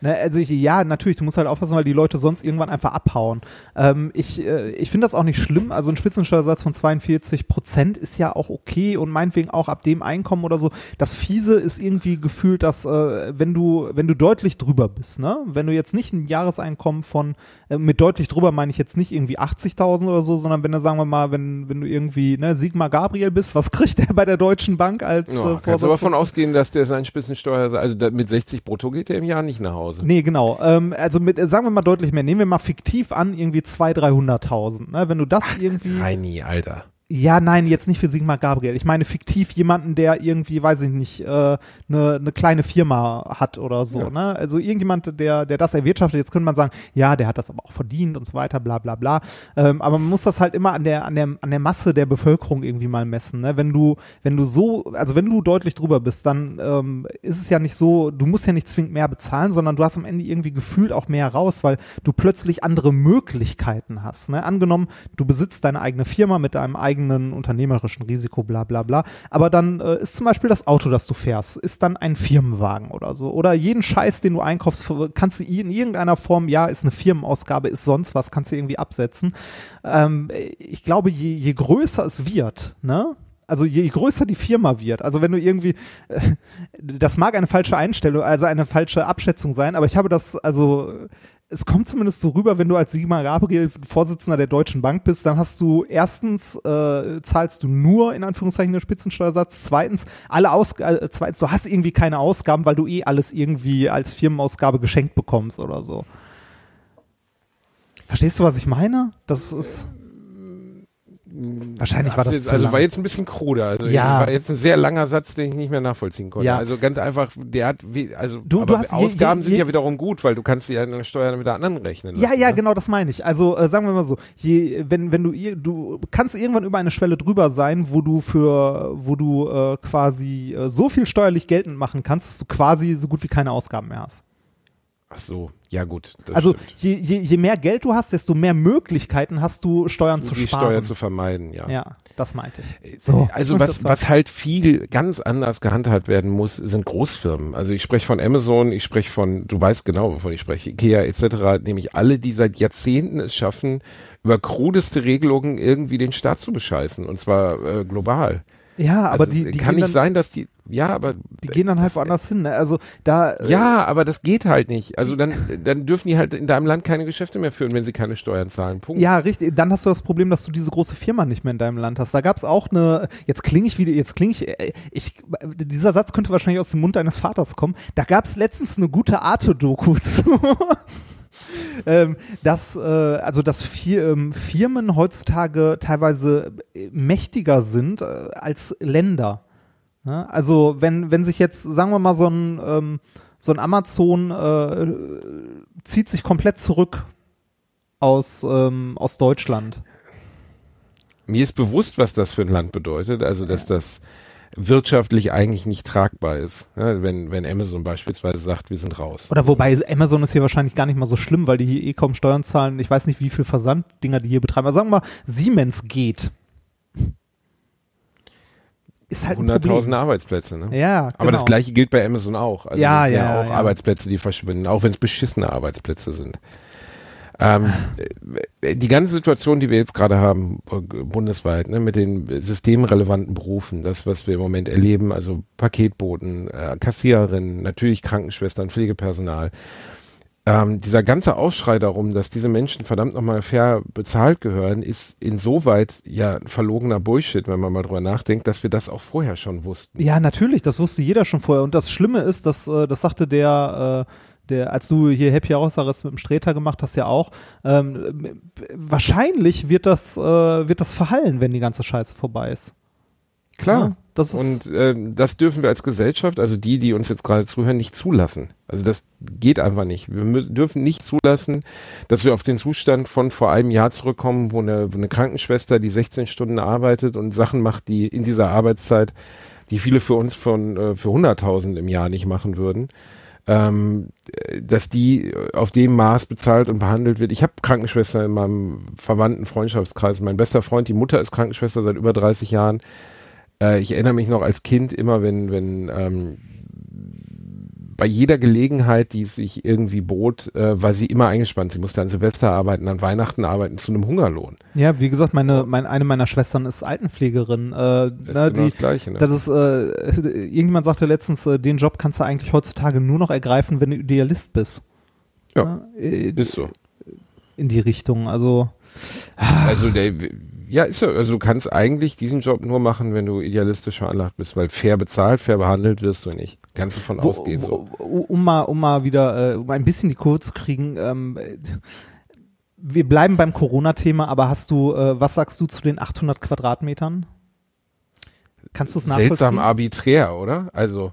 Ne, also ich, ja, natürlich, du musst halt aufpassen, weil die Leute sonst irgendwann einfach abhauen. Ähm, ich äh, ich finde das auch nicht schlimm. Also ein Spitzensteuersatz von 42 Prozent ist ja auch okay und meinetwegen auch ab dem Einkommen oder so. Das Fiese ist irgendwie gefühlt, dass äh, wenn du wenn du deutlich drüber bist, ne, wenn du jetzt nicht ein Jahreseinkommen von mit deutlich drüber meine ich jetzt nicht irgendwie 80.000 oder so, sondern wenn du sagen wir mal, wenn wenn du irgendwie ne Sigmar Gabriel bist, was kriegt der bei der Deutschen Bank als Ja, äh, kannst aber davon ausgehen, dass der seinen Spitzensteuersatz, also da, mit 60 brutto geht er im Jahr nicht nach Hause. Nee, genau. Ähm, also mit, äh, sagen wir mal deutlich mehr. Nehmen wir mal fiktiv an, irgendwie 200.000, 300.000. Ne? Wenn du das irgendwie. Reini, Alter. Ja, nein, jetzt nicht für Sigmar Gabriel. Ich meine fiktiv jemanden, der irgendwie, weiß ich nicht, eine äh, ne, ne kleine Firma hat oder so. Ja. Ne? Also irgendjemand, der, der das erwirtschaftet. Jetzt könnte man sagen, ja, der hat das aber auch verdient und so weiter, bla bla bla. Ähm, aber man muss das halt immer an der, an der, an der Masse der Bevölkerung irgendwie mal messen. Ne? Wenn du, wenn du so, also wenn du deutlich drüber bist, dann ähm, ist es ja nicht so, du musst ja nicht zwingend mehr bezahlen, sondern du hast am Ende irgendwie gefühlt auch mehr raus, weil du plötzlich andere Möglichkeiten hast. Ne? Angenommen, du besitzt deine eigene Firma mit deinem eigenen unternehmerischen Risiko, bla bla bla. Aber dann äh, ist zum Beispiel das Auto, das du fährst, ist dann ein Firmenwagen oder so. Oder jeden Scheiß, den du einkaufst, kannst du in irgendeiner Form, ja, ist eine Firmenausgabe, ist sonst was, kannst du irgendwie absetzen. Ähm, ich glaube, je, je größer es wird, ne? Also je größer die Firma wird, also wenn du irgendwie, äh, das mag eine falsche Einstellung, also eine falsche Abschätzung sein, aber ich habe das, also es kommt zumindest so rüber, wenn du als Sigmar Gabriel Vorsitzender der Deutschen Bank bist, dann hast du erstens äh, zahlst du nur in Anführungszeichen den Spitzensteuersatz, zweitens alle Aus äh, zweitens du hast irgendwie keine Ausgaben, weil du eh alles irgendwie als Firmenausgabe geschenkt bekommst oder so. Verstehst du, was ich meine? Das ist Wahrscheinlich war das jetzt, also lang. war jetzt ein bisschen kruder. Also Ja. war jetzt ein sehr langer Satz, den ich nicht mehr nachvollziehen konnte. Ja. Also ganz einfach, der hat, wie, also Du- aber du hast je- Ausgaben je- sind je- ja wiederum gut, weil du kannst ja eine Steuer mit der anderen rechnen. Ja, lassen, ja, ne? genau, das meine ich. Also äh, sagen wir mal so, je, wenn wenn du du kannst irgendwann über eine Schwelle drüber sein, wo du für wo du äh, quasi äh, so viel steuerlich geltend machen kannst, dass du quasi so gut wie keine Ausgaben mehr hast. Ach so, ja gut. Also je, je, je mehr Geld du hast, desto mehr Möglichkeiten hast du Steuern zu die sparen. Steuer zu vermeiden, ja. ja, das meinte ich. So, Also was, was halt viel ganz anders gehandhabt werden muss, sind Großfirmen. Also ich spreche von Amazon, ich spreche von, du weißt genau, wovon ich spreche, Ikea etc., nämlich alle, die seit Jahrzehnten es schaffen, über krudeste Regelungen irgendwie den Staat zu bescheißen und zwar äh, global. Ja, aber also die, die kann gehen nicht dann, sein, dass die, ja, aber die gehen dann halt woanders hin. Ne? Also da äh, Ja, aber das geht halt nicht. Also dann, dann dürfen die halt in deinem Land keine Geschäfte mehr führen, wenn sie keine Steuern zahlen. Punkt. Ja, richtig. Dann hast du das Problem, dass du diese große Firma nicht mehr in deinem Land hast. Da gab es auch eine, jetzt klinge ich wieder, jetzt klinge ich, äh, ich, dieser Satz könnte wahrscheinlich aus dem Mund deines Vaters kommen. Da gab es letztens eine gute Arte-Doku zu. Ähm, dass, äh, also dass Fir ähm, Firmen heutzutage teilweise äh, mächtiger sind äh, als Länder. Ne? Also wenn, wenn sich jetzt, sagen wir mal, so ein, ähm, so ein Amazon äh, zieht sich komplett zurück aus, ähm, aus Deutschland. Mir ist bewusst, was das für ein Land bedeutet. Also, dass das wirtschaftlich eigentlich nicht tragbar ist. Ja, wenn, wenn Amazon beispielsweise sagt, wir sind raus. Oder wobei Amazon ist hier wahrscheinlich gar nicht mal so schlimm, weil die hier eh kaum Steuern zahlen. Ich weiß nicht, wie viel Versanddinger die hier betreiben. Aber sagen wir mal, Siemens geht. Ist halt ein 100.000 Problem. Arbeitsplätze, ne? Ja, genau. Aber das gleiche gilt bei Amazon auch. Also Ja, sind ja, auch ja. Arbeitsplätze, die verschwinden, auch wenn es beschissene Arbeitsplätze sind. Ähm, äh, die ganze Situation, die wir jetzt gerade haben, äh, bundesweit, ne, mit den systemrelevanten Berufen, das, was wir im Moment erleben, also Paketboten, äh, Kassiererinnen, natürlich Krankenschwestern, Pflegepersonal, ähm, dieser ganze Aufschrei darum, dass diese Menschen verdammt nochmal fair bezahlt gehören, ist insoweit ja verlogener Bullshit, wenn man mal drüber nachdenkt, dass wir das auch vorher schon wussten. Ja, natürlich, das wusste jeder schon vorher. Und das Schlimme ist, dass, äh, das sagte der, äh, der, als du hier Happy Hours mit dem Streter gemacht hast, ja auch, ähm, wahrscheinlich wird das, äh, wird das verhallen, wenn die ganze Scheiße vorbei ist. Klar. Ja, das ist Und äh, das dürfen wir als Gesellschaft, also die, die uns jetzt gerade zuhören, nicht zulassen. Also das geht einfach nicht. Wir dürfen nicht zulassen, dass wir auf den Zustand von vor einem Jahr zurückkommen, wo eine, wo eine Krankenschwester, die 16 Stunden arbeitet und Sachen macht, die in dieser Arbeitszeit, die viele für uns von äh, für 100.000 im Jahr nicht machen würden, ähm, äh, dass die auf dem Maß bezahlt und behandelt wird. Ich habe Krankenschwester in meinem verwandten Freundschaftskreis. Mein bester Freund, die Mutter ist Krankenschwester seit über 30 Jahren. Äh, ich erinnere mich noch als Kind immer, wenn, wenn ähm, bei jeder Gelegenheit, die es sich irgendwie bot, äh, war sie immer eingespannt. Sie musste an Silvester arbeiten, an Weihnachten arbeiten, zu einem Hungerlohn. Ja, wie gesagt, meine, mein, eine meiner Schwestern ist Altenpflegerin. Äh, Das ist ne, genau die, das Gleiche. Ne? das ist, äh, irgendjemand sagte letztens, äh, den Job kannst du eigentlich heutzutage nur noch ergreifen, wenn du Idealist bist. Ja, äh, ist so. in die Richtung. Also Also der, ja, ist ja, also du kannst eigentlich diesen Job nur machen, wenn du idealistisch veranlagt bist, weil fair bezahlt, fair behandelt wirst du nicht. Kannst du von wo, ausgehen so. wo, um mal, um mal wieder, äh, um ein bisschen die Kurve zu kriegen. Ähm, äh, wir bleiben beim Corona-Thema, aber hast du, äh, was sagst du zu den 800 Quadratmetern? Kannst du es nachvollziehen? Seltsam arbiträr, oder? Also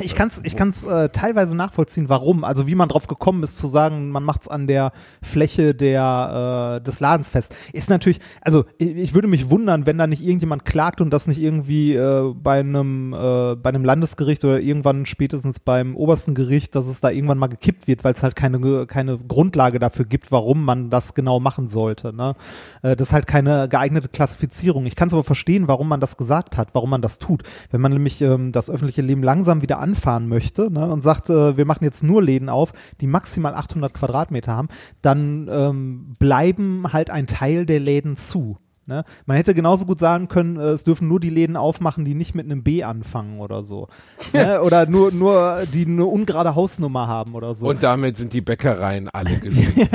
Ich kann es ich kann's, äh, teilweise nachvollziehen, warum. Also wie man drauf gekommen ist zu sagen, man macht es an der Fläche der, äh, des Ladens fest. Ist natürlich, also ich, ich würde mich wundern, wenn da nicht irgendjemand klagt und das nicht irgendwie äh, bei einem äh, bei einem Landesgericht oder irgendwann spätestens beim obersten Gericht, dass es da irgendwann mal gekippt wird, weil es halt keine, keine Grundlage dafür gibt, warum man das genau machen sollte. Ne? Äh, das ist halt keine geeignete Klassifizierung. Ich kann es aber verstehen, warum man das gesagt hat, warum man das tut. Wenn man nämlich ähm, das öffentliche Leben langsam wieder anfahren möchte ne, und sagt, äh, wir machen jetzt nur Läden auf, die maximal 800 Quadratmeter haben, dann ähm, bleiben halt ein Teil der Läden zu. Ne? Man hätte genauso gut sagen können, äh, es dürfen nur die Läden aufmachen, die nicht mit einem B anfangen oder so. ne? Oder nur, nur, die eine ungerade Hausnummer haben oder so. Und damit sind die Bäckereien alle gewesen.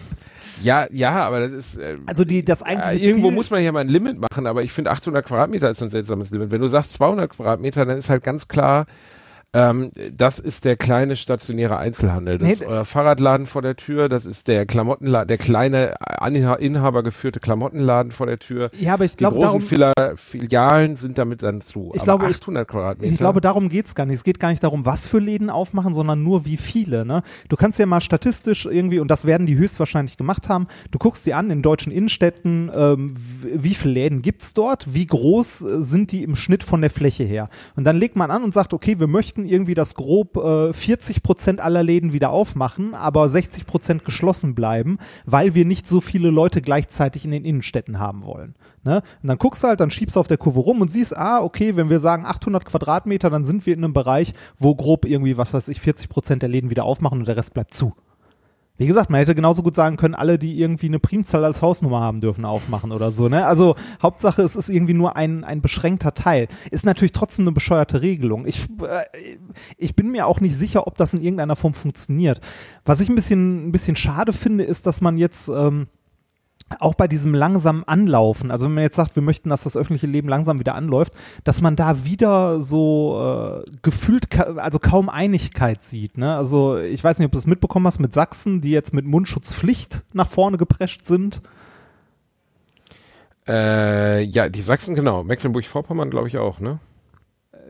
ja, ja, aber das ist äh, also die, das äh, eigentliche irgendwo Ziel, muss man ja mal ein Limit machen, aber ich finde 800 Quadratmeter ist so ein seltsames Limit. Wenn du sagst 200 Quadratmeter, dann ist halt ganz klar, ähm, das ist der kleine stationäre Einzelhandel. Das Nee, ist euer Fahrradladen vor der Tür, das ist der Klamottenladen, der kleine inhabergeführte Klamottenladen vor der Tür. Ja, aber ich Die glaube, großen darum, Fila Filialen sind damit dann zu. Ich glaube, ich- 800 Quadratmeter. Ich glaube, darum geht's gar nicht. Es geht gar nicht darum, was für Läden aufmachen, sondern nur wie viele. Ne? Du kannst ja mal statistisch irgendwie, und das werden die höchstwahrscheinlich gemacht haben, du guckst dir an in deutschen Innenstädten, ähm, wie viele Läden gibt's dort, wie groß äh, sind die im Schnitt von der Fläche her. Und dann legt man an und sagt, okay, wir möchten irgendwie das grob äh, 40 Prozent aller Läden wieder aufmachen, aber 60 Prozent geschlossen bleiben, weil wir nicht so viele Leute gleichzeitig in den Innenstädten haben wollen. Ne? Und dann guckst du halt, dann schiebst du auf der Kurve rum und siehst, ah, okay, wenn wir sagen 800 Quadratmeter, dann sind wir in einem Bereich, wo grob irgendwie, was weiß ich, 40 Prozent der Läden wieder aufmachen und der Rest bleibt zu. Wie gesagt, man hätte genauso gut sagen können, alle, die irgendwie eine Primzahl als Hausnummer haben, dürfen aufmachen oder so. Ne? Also Hauptsache, es ist irgendwie nur ein, ein beschränkter Teil. Ist natürlich trotzdem eine bescheuerte Regelung. Ich, äh, ich bin mir auch nicht sicher, ob das in irgendeiner Form funktioniert. Was ich ein bisschen, ein bisschen schade finde, ist, dass man jetzt ähm, auch bei diesem langsamen Anlaufen, also wenn man jetzt sagt, wir möchten, dass das öffentliche Leben langsam wieder anläuft, dass man da wieder so äh, gefühlt, ka also kaum Einigkeit sieht. Ne? Also ich weiß nicht, ob du das mitbekommen hast mit Sachsen, die jetzt mit Mundschutzpflicht nach vorne geprescht sind. Äh, ja, die Sachsen, genau. Mecklenburg-Vorpommern, glaube ich, auch, ne?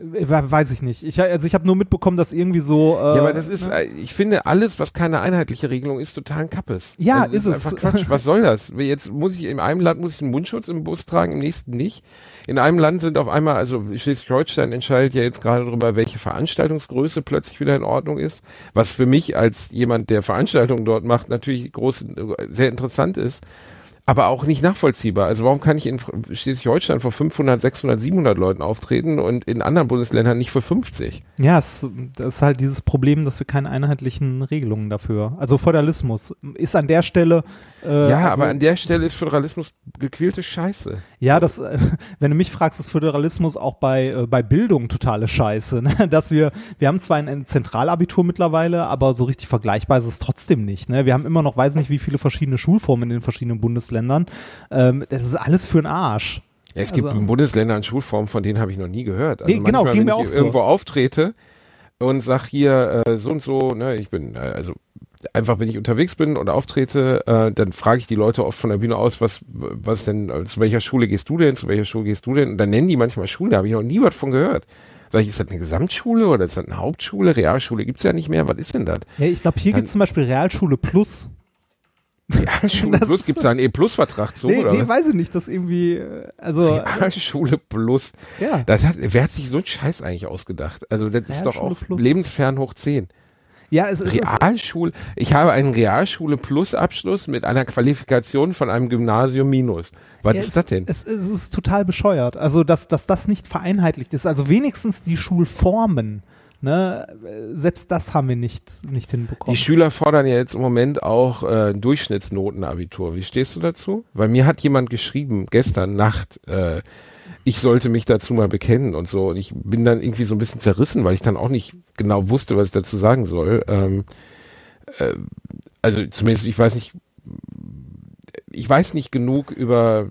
Äh, Weiß ich nicht. Ich, also ich habe nur mitbekommen, dass irgendwie so. Äh, ja, aber das ist, ne? äh, ich finde, alles, was keine einheitliche Regelung ist, total ein Kappes. Ja, also, das ist es. einfach Quatsch. Was soll das? Jetzt muss ich, in einem Land muss ich einen Mundschutz im Bus tragen, im nächsten nicht. In einem Land sind auf einmal, also Schleswig-Holstein entscheidet ja jetzt gerade darüber, welche Veranstaltungsgröße plötzlich wieder in Ordnung ist. Was für mich als jemand, der Veranstaltungen dort macht, natürlich groß, sehr interessant ist. Aber auch nicht nachvollziehbar. Also warum kann ich in Schleswig-Holstein vor 500, 600, 700 Leuten auftreten und in anderen Bundesländern nicht für 50? Ja, es, das ist halt dieses Problem, dass wir keine einheitlichen Regelungen dafür. Also Föderalismus ist an der Stelle. Äh, ja, also, aber an der Stelle ist Föderalismus gequälte Scheiße. Ja, das, äh, wenn du mich fragst, ist Föderalismus auch bei äh, bei Bildung totale Scheiße. Ne? Dass wir wir haben zwar ein, ein Zentralabitur mittlerweile, aber so richtig vergleichbar ist es trotzdem nicht. Ne? Wir haben immer noch, weiß nicht, wie viele verschiedene Schulformen in den verschiedenen Bundesländern. Ähm, das ist alles für den Arsch. Ja, es gibt also, Bundesländer Schulformen, von denen habe ich noch nie gehört. Also nee, genau, manchmal, wenn ich auch so. irgendwo auftrete und sag hier äh, so und so, ne, ich bin äh, also einfach, wenn ich unterwegs bin oder auftrete, äh, dann frage ich die Leute oft von der Bühne aus, was, was denn, äh, zu welcher Schule gehst du denn, zu welcher Schule gehst du denn? Und dann nennen die manchmal Schule, da habe ich noch nie was von gehört. Sag ich, ist das eine Gesamtschule oder ist das eine Hauptschule? Realschule gibt's ja nicht mehr, was ist denn das? Ja, ich glaube, hier gibt's zum Beispiel Realschule Plus. Realschule das Plus, gibt's da einen E-Plus-Vertrag zu, nee, oder? Nee, weiß ich nicht, das irgendwie, äh, also. Realschule Plus. Ja. Das hat, wer hat sich so einen Scheiß eigentlich ausgedacht? Also, das ist doch auch Plus. lebensfern hoch 10. Ja, es ist Realschule. Ich habe einen Realschule Plus Abschluss mit einer Qualifikation von einem Gymnasium Minus. Was ja, ist es, das denn? Es, es, ist total bescheuert. Also, dass, dass das nicht vereinheitlicht ist. Also wenigstens die Schulformen. Ne, selbst das haben wir nicht, nicht hinbekommen. Die Schüler fordern ja jetzt im Moment auch äh, Durchschnittsnotenabitur. Wie stehst du dazu? Weil mir hat jemand geschrieben, gestern Nacht, äh, ich sollte mich dazu mal bekennen und so. Und ich bin dann irgendwie so ein bisschen zerrissen, weil ich dann auch nicht genau wusste, was ich dazu sagen soll. Ähm, äh, also zumindest, ich weiß nicht, ich weiß nicht genug über,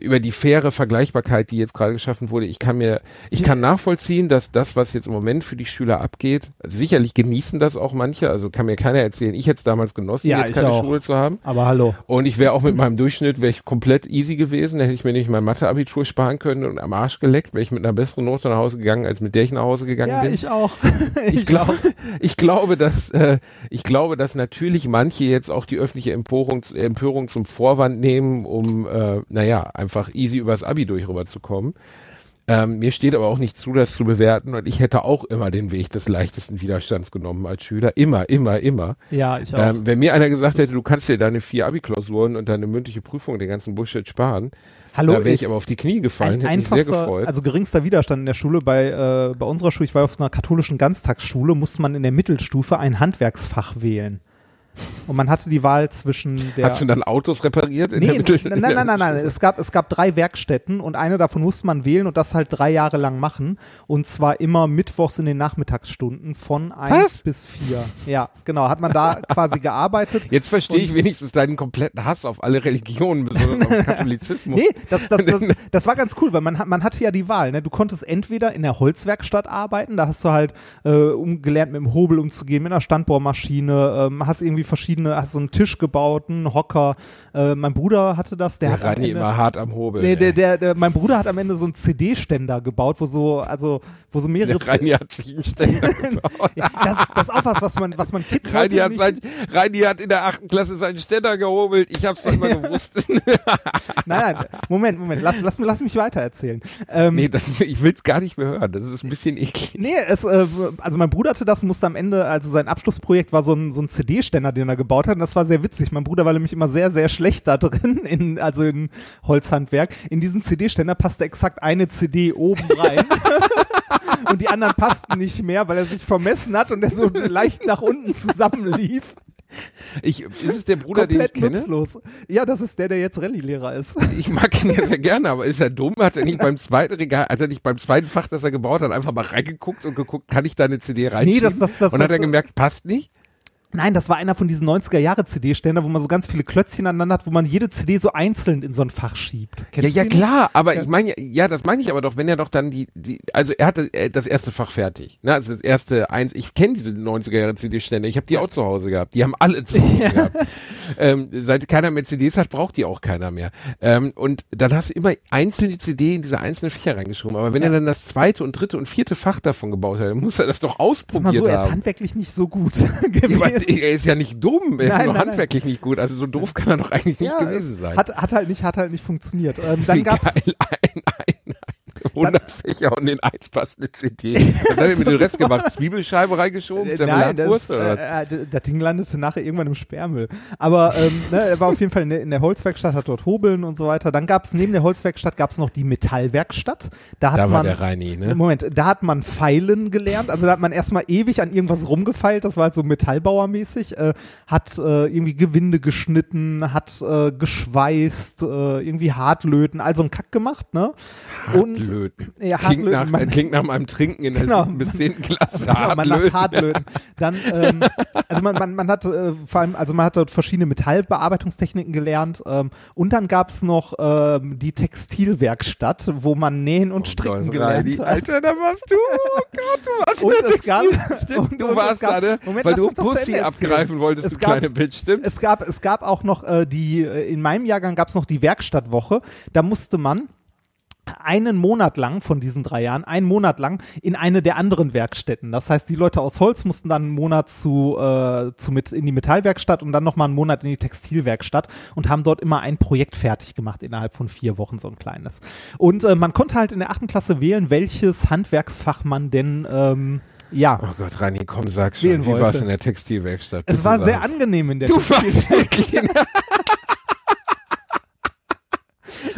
über die faire Vergleichbarkeit, die jetzt gerade geschaffen wurde. Ich kann mir, ich kann nachvollziehen, dass das, was jetzt im Moment für die Schüler abgeht, sicherlich genießen das auch manche. Also kann mir keiner erzählen, ich hätte es damals genossen, ja, jetzt keine auch. Schule zu haben. Aber hallo. Und ich wäre auch mit meinem Durchschnitt, wäre ich komplett easy gewesen. Da hätte ich mir nicht mein Mathe-Abitur sparen können und am Arsch geleckt, wäre ich mit einer besseren Note nach Hause gegangen, als mit der ich nach Hause gegangen ja, bin. ich auch. ich, ich glaube, ich glaube, dass, äh, ich glaube, dass natürlich manche jetzt auch die öffentliche Empörung, Empörung zum Vorwand nehmen, um, äh, naja, einfach easy übers Abi durch rüberzukommen. Ähm, mir steht aber auch nicht zu, das zu bewerten und ich hätte auch immer den Weg des leichtesten Widerstands genommen als Schüler. Immer, immer, immer. Ja, ich auch. Ähm, wenn mir einer gesagt hätte, du kannst dir deine vier Abi-Klausuren und deine mündliche Prüfung, den ganzen Bullshit sparen, Hallo, da wäre ich aber auf die Knie gefallen, hätte mich sehr gefreut. Also geringster Widerstand in der Schule. Bei, äh, bei unserer Schule, ich war auf einer katholischen Ganztagsschule, musste man in der Mittelstufe ein Handwerksfach wählen. Und man hatte die Wahl zwischen der. Hast du dann Autos repariert? In nee, der nein, nein, nein, nein. Es gab, es gab drei Werkstätten und eine davon musste man wählen und das halt drei Jahre lang machen. Und zwar immer mittwochs in den Nachmittagsstunden von eins bis vier. Ja, genau. Hat man da quasi gearbeitet. Jetzt verstehe ich wenigstens deinen kompletten Hass auf alle Religionen, besonders auf Katholizismus. Nee, das, das, das, das war ganz cool, weil man, man hatte ja die Wahl. Ne? Du konntest entweder in der Holzwerkstatt arbeiten, da hast du halt äh, um, gelernt, mit dem Hobel umzugehen, mit einer Standbohrmaschine, ähm, hast irgendwie verschiedene, hast so einen Tisch gebaut, einen Hocker. Äh, mein Bruder hatte das, der, der hat Ende, immer hart am Hobel. Nee, der, der, der, mein Bruder hat am Ende so einen CD-Ständer gebaut, wo so, also, wo so mehrere. Der Reini hat sich einen Ständer gebaut. das, das ist auch was, was man, was man Kids Reini hat, sein, Reini hat in der achten Klasse seinen Ständer gehobelt. Ich hab's doch immer gewusst. nein, nein, Moment, Moment, lass, lass, lass mich weiter erzählen. Ähm, nee, das, ich will's gar nicht mehr hören. Das ist ein bisschen eklig. Nee, es, äh, also mein Bruder hatte das, musste am Ende, also sein Abschlussprojekt war so ein, so ein CD-Ständer, den er gebaut hat. Und das war sehr witzig. Mein Bruder war nämlich immer sehr, sehr schlecht da drin, in, also in Holzhandwerk. In diesen CD-Ständer passte exakt eine CD oben rein. und die anderen passten nicht mehr, weil er sich vermessen hat und der so leicht nach unten zusammenlief. Ich, ist es der Bruder, Komplett den ich kenne? nutzlos. Ja, das ist der, der jetzt Rallye-Lehrer ist. Ich mag ihn ja sehr gerne, aber ist er dumm? Hat er nicht beim zweiten Regal, hat er nicht beim zweiten Fach, das er gebaut hat, einfach mal reingeguckt und geguckt, kann ich da eine CD reinschieben? Nee, das- das- das- und hat er gemerkt, passt nicht? Nein, das war einer von diesen 90er-Jahre-CD-Ständer, wo man so ganz viele Klötzchen aneinander hat, wo man jede CD so einzeln in so ein Fach schiebt. Kennst ja, ja, klar, aber Ja. ich meine, ja, ja, das meine ich aber doch, wenn er doch dann die, die also er hatte äh, das erste Fach fertig, ne, also das erste eins, ich kenne diese 90er Jahre CD-Stände, ich habe die auch zu Hause gehabt, die haben alle zu Hause gehabt. Ähm, seit keiner mehr CDs hat, braucht die auch keiner mehr. Ähm, und dann hast du immer einzelne CD in diese einzelnen Fächer reingeschoben, aber wenn Ja. er dann das zweite und dritte und vierte Fach davon gebaut hat, dann muss er das doch Sag mal so, er ist handwerklich nicht so gut Ja, gewesen. er ist ja nicht dumm, er ist Nein, nur nein, nein. handwerklich nicht gut, also so doof kann er doch eigentlich nicht Ja, gewesen es sein. Hat, hat halt nicht, hat halt nicht funktioniert. Ähm, dann gab's, geil, ein, ein, 100 Fächer und den Eins passt eine CD. Was hat er mit dem Rest gemacht? Zwiebelscheibe reingeschoben? Äh, Nein, das, äh, das Ding landete nachher irgendwann im Sperrmüll. Aber ähm, ne, er war auf jeden Fall in der, in der Holzwerkstatt, hat dort Hobeln und so weiter. Dann gab es neben der Holzwerkstatt gab's noch die Metallwerkstatt. Da hat Da war man der Reini, ne? Moment, da hat man Feilen gelernt. Also da hat man erstmal ewig an irgendwas rumgefeilt. Das war halt so Metallbauermäßig. Äh, hat äh, irgendwie Gewinde geschnitten, hat äh, geschweißt, äh, irgendwie Hartlöten, also ein Kack gemacht, ne? Und Hartlöten. Ja, klingt, Hartlöten. nach, Man- klingt nach meinem Trinken in der Genau. bis zehnten Klasse. Genau, man Hartlöten. macht Hartlöten. Dann, ähm, also man, man, man hat äh, vor allem, also man hat dort verschiedene Metallbearbeitungstechniken gelernt ähm, und dann gab's noch ähm, die Textilwerkstatt, wo man nähen und stricken Gott, gelernt Reini, hat. Alter, da warst du. Oh Gott, du warst Und es gab- Stimmt, und- du und es warst gab- da, ne? Weil du Pussy abgreifen wolltest, Es du gab- kleine Bitch, stimmt? Es gab, es gab auch noch äh, die, äh, in meinem Jahrgang gab's noch die Werkstattwoche. Da musste man einen Monat lang von diesen drei Jahren, einen Monat lang in eine der anderen Werkstätten. Das heißt, die Leute aus Holz mussten dann einen Monat zu, äh, zu mit in die Metallwerkstatt und dann nochmal einen Monat in die Textilwerkstatt und haben dort immer ein Projekt fertig gemacht innerhalb von vier Wochen, so ein kleines. Und äh, man konnte halt in der achten Klasse wählen, welches Handwerksfach man denn ähm, ja. Oh Gott, Reini, komm, sag schon. Wie war es in der Textilwerkstatt? Es war sehr angenehm in der Du Textil- warst wirklich.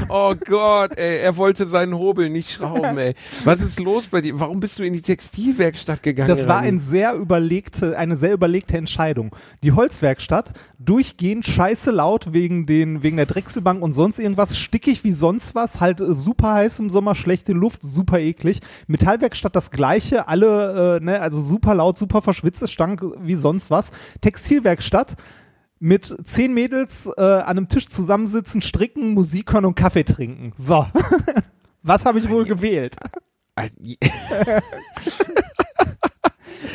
Oh Gott, ey, er wollte seinen Hobel nicht schrauben, ey. Was ist los bei dir? Warum bist du in die Textilwerkstatt gegangen? Das war ein sehr überlegte, eine sehr überlegte Entscheidung. Die Holzwerkstatt, durchgehend scheiße laut wegen den, wegen der Drechselbank und sonst irgendwas, stickig wie sonst was, halt äh, super heiß im Sommer, schlechte Luft, super eklig. Metallwerkstatt das gleiche, alle, äh, ne, also super laut, super verschwitzt, stank wie sonst was. Textilwerkstatt, mit zehn Mädels äh, an einem Tisch zusammensitzen, stricken, Musik hören und Kaffee trinken. So. Was habe ich wohl gewählt? Ein-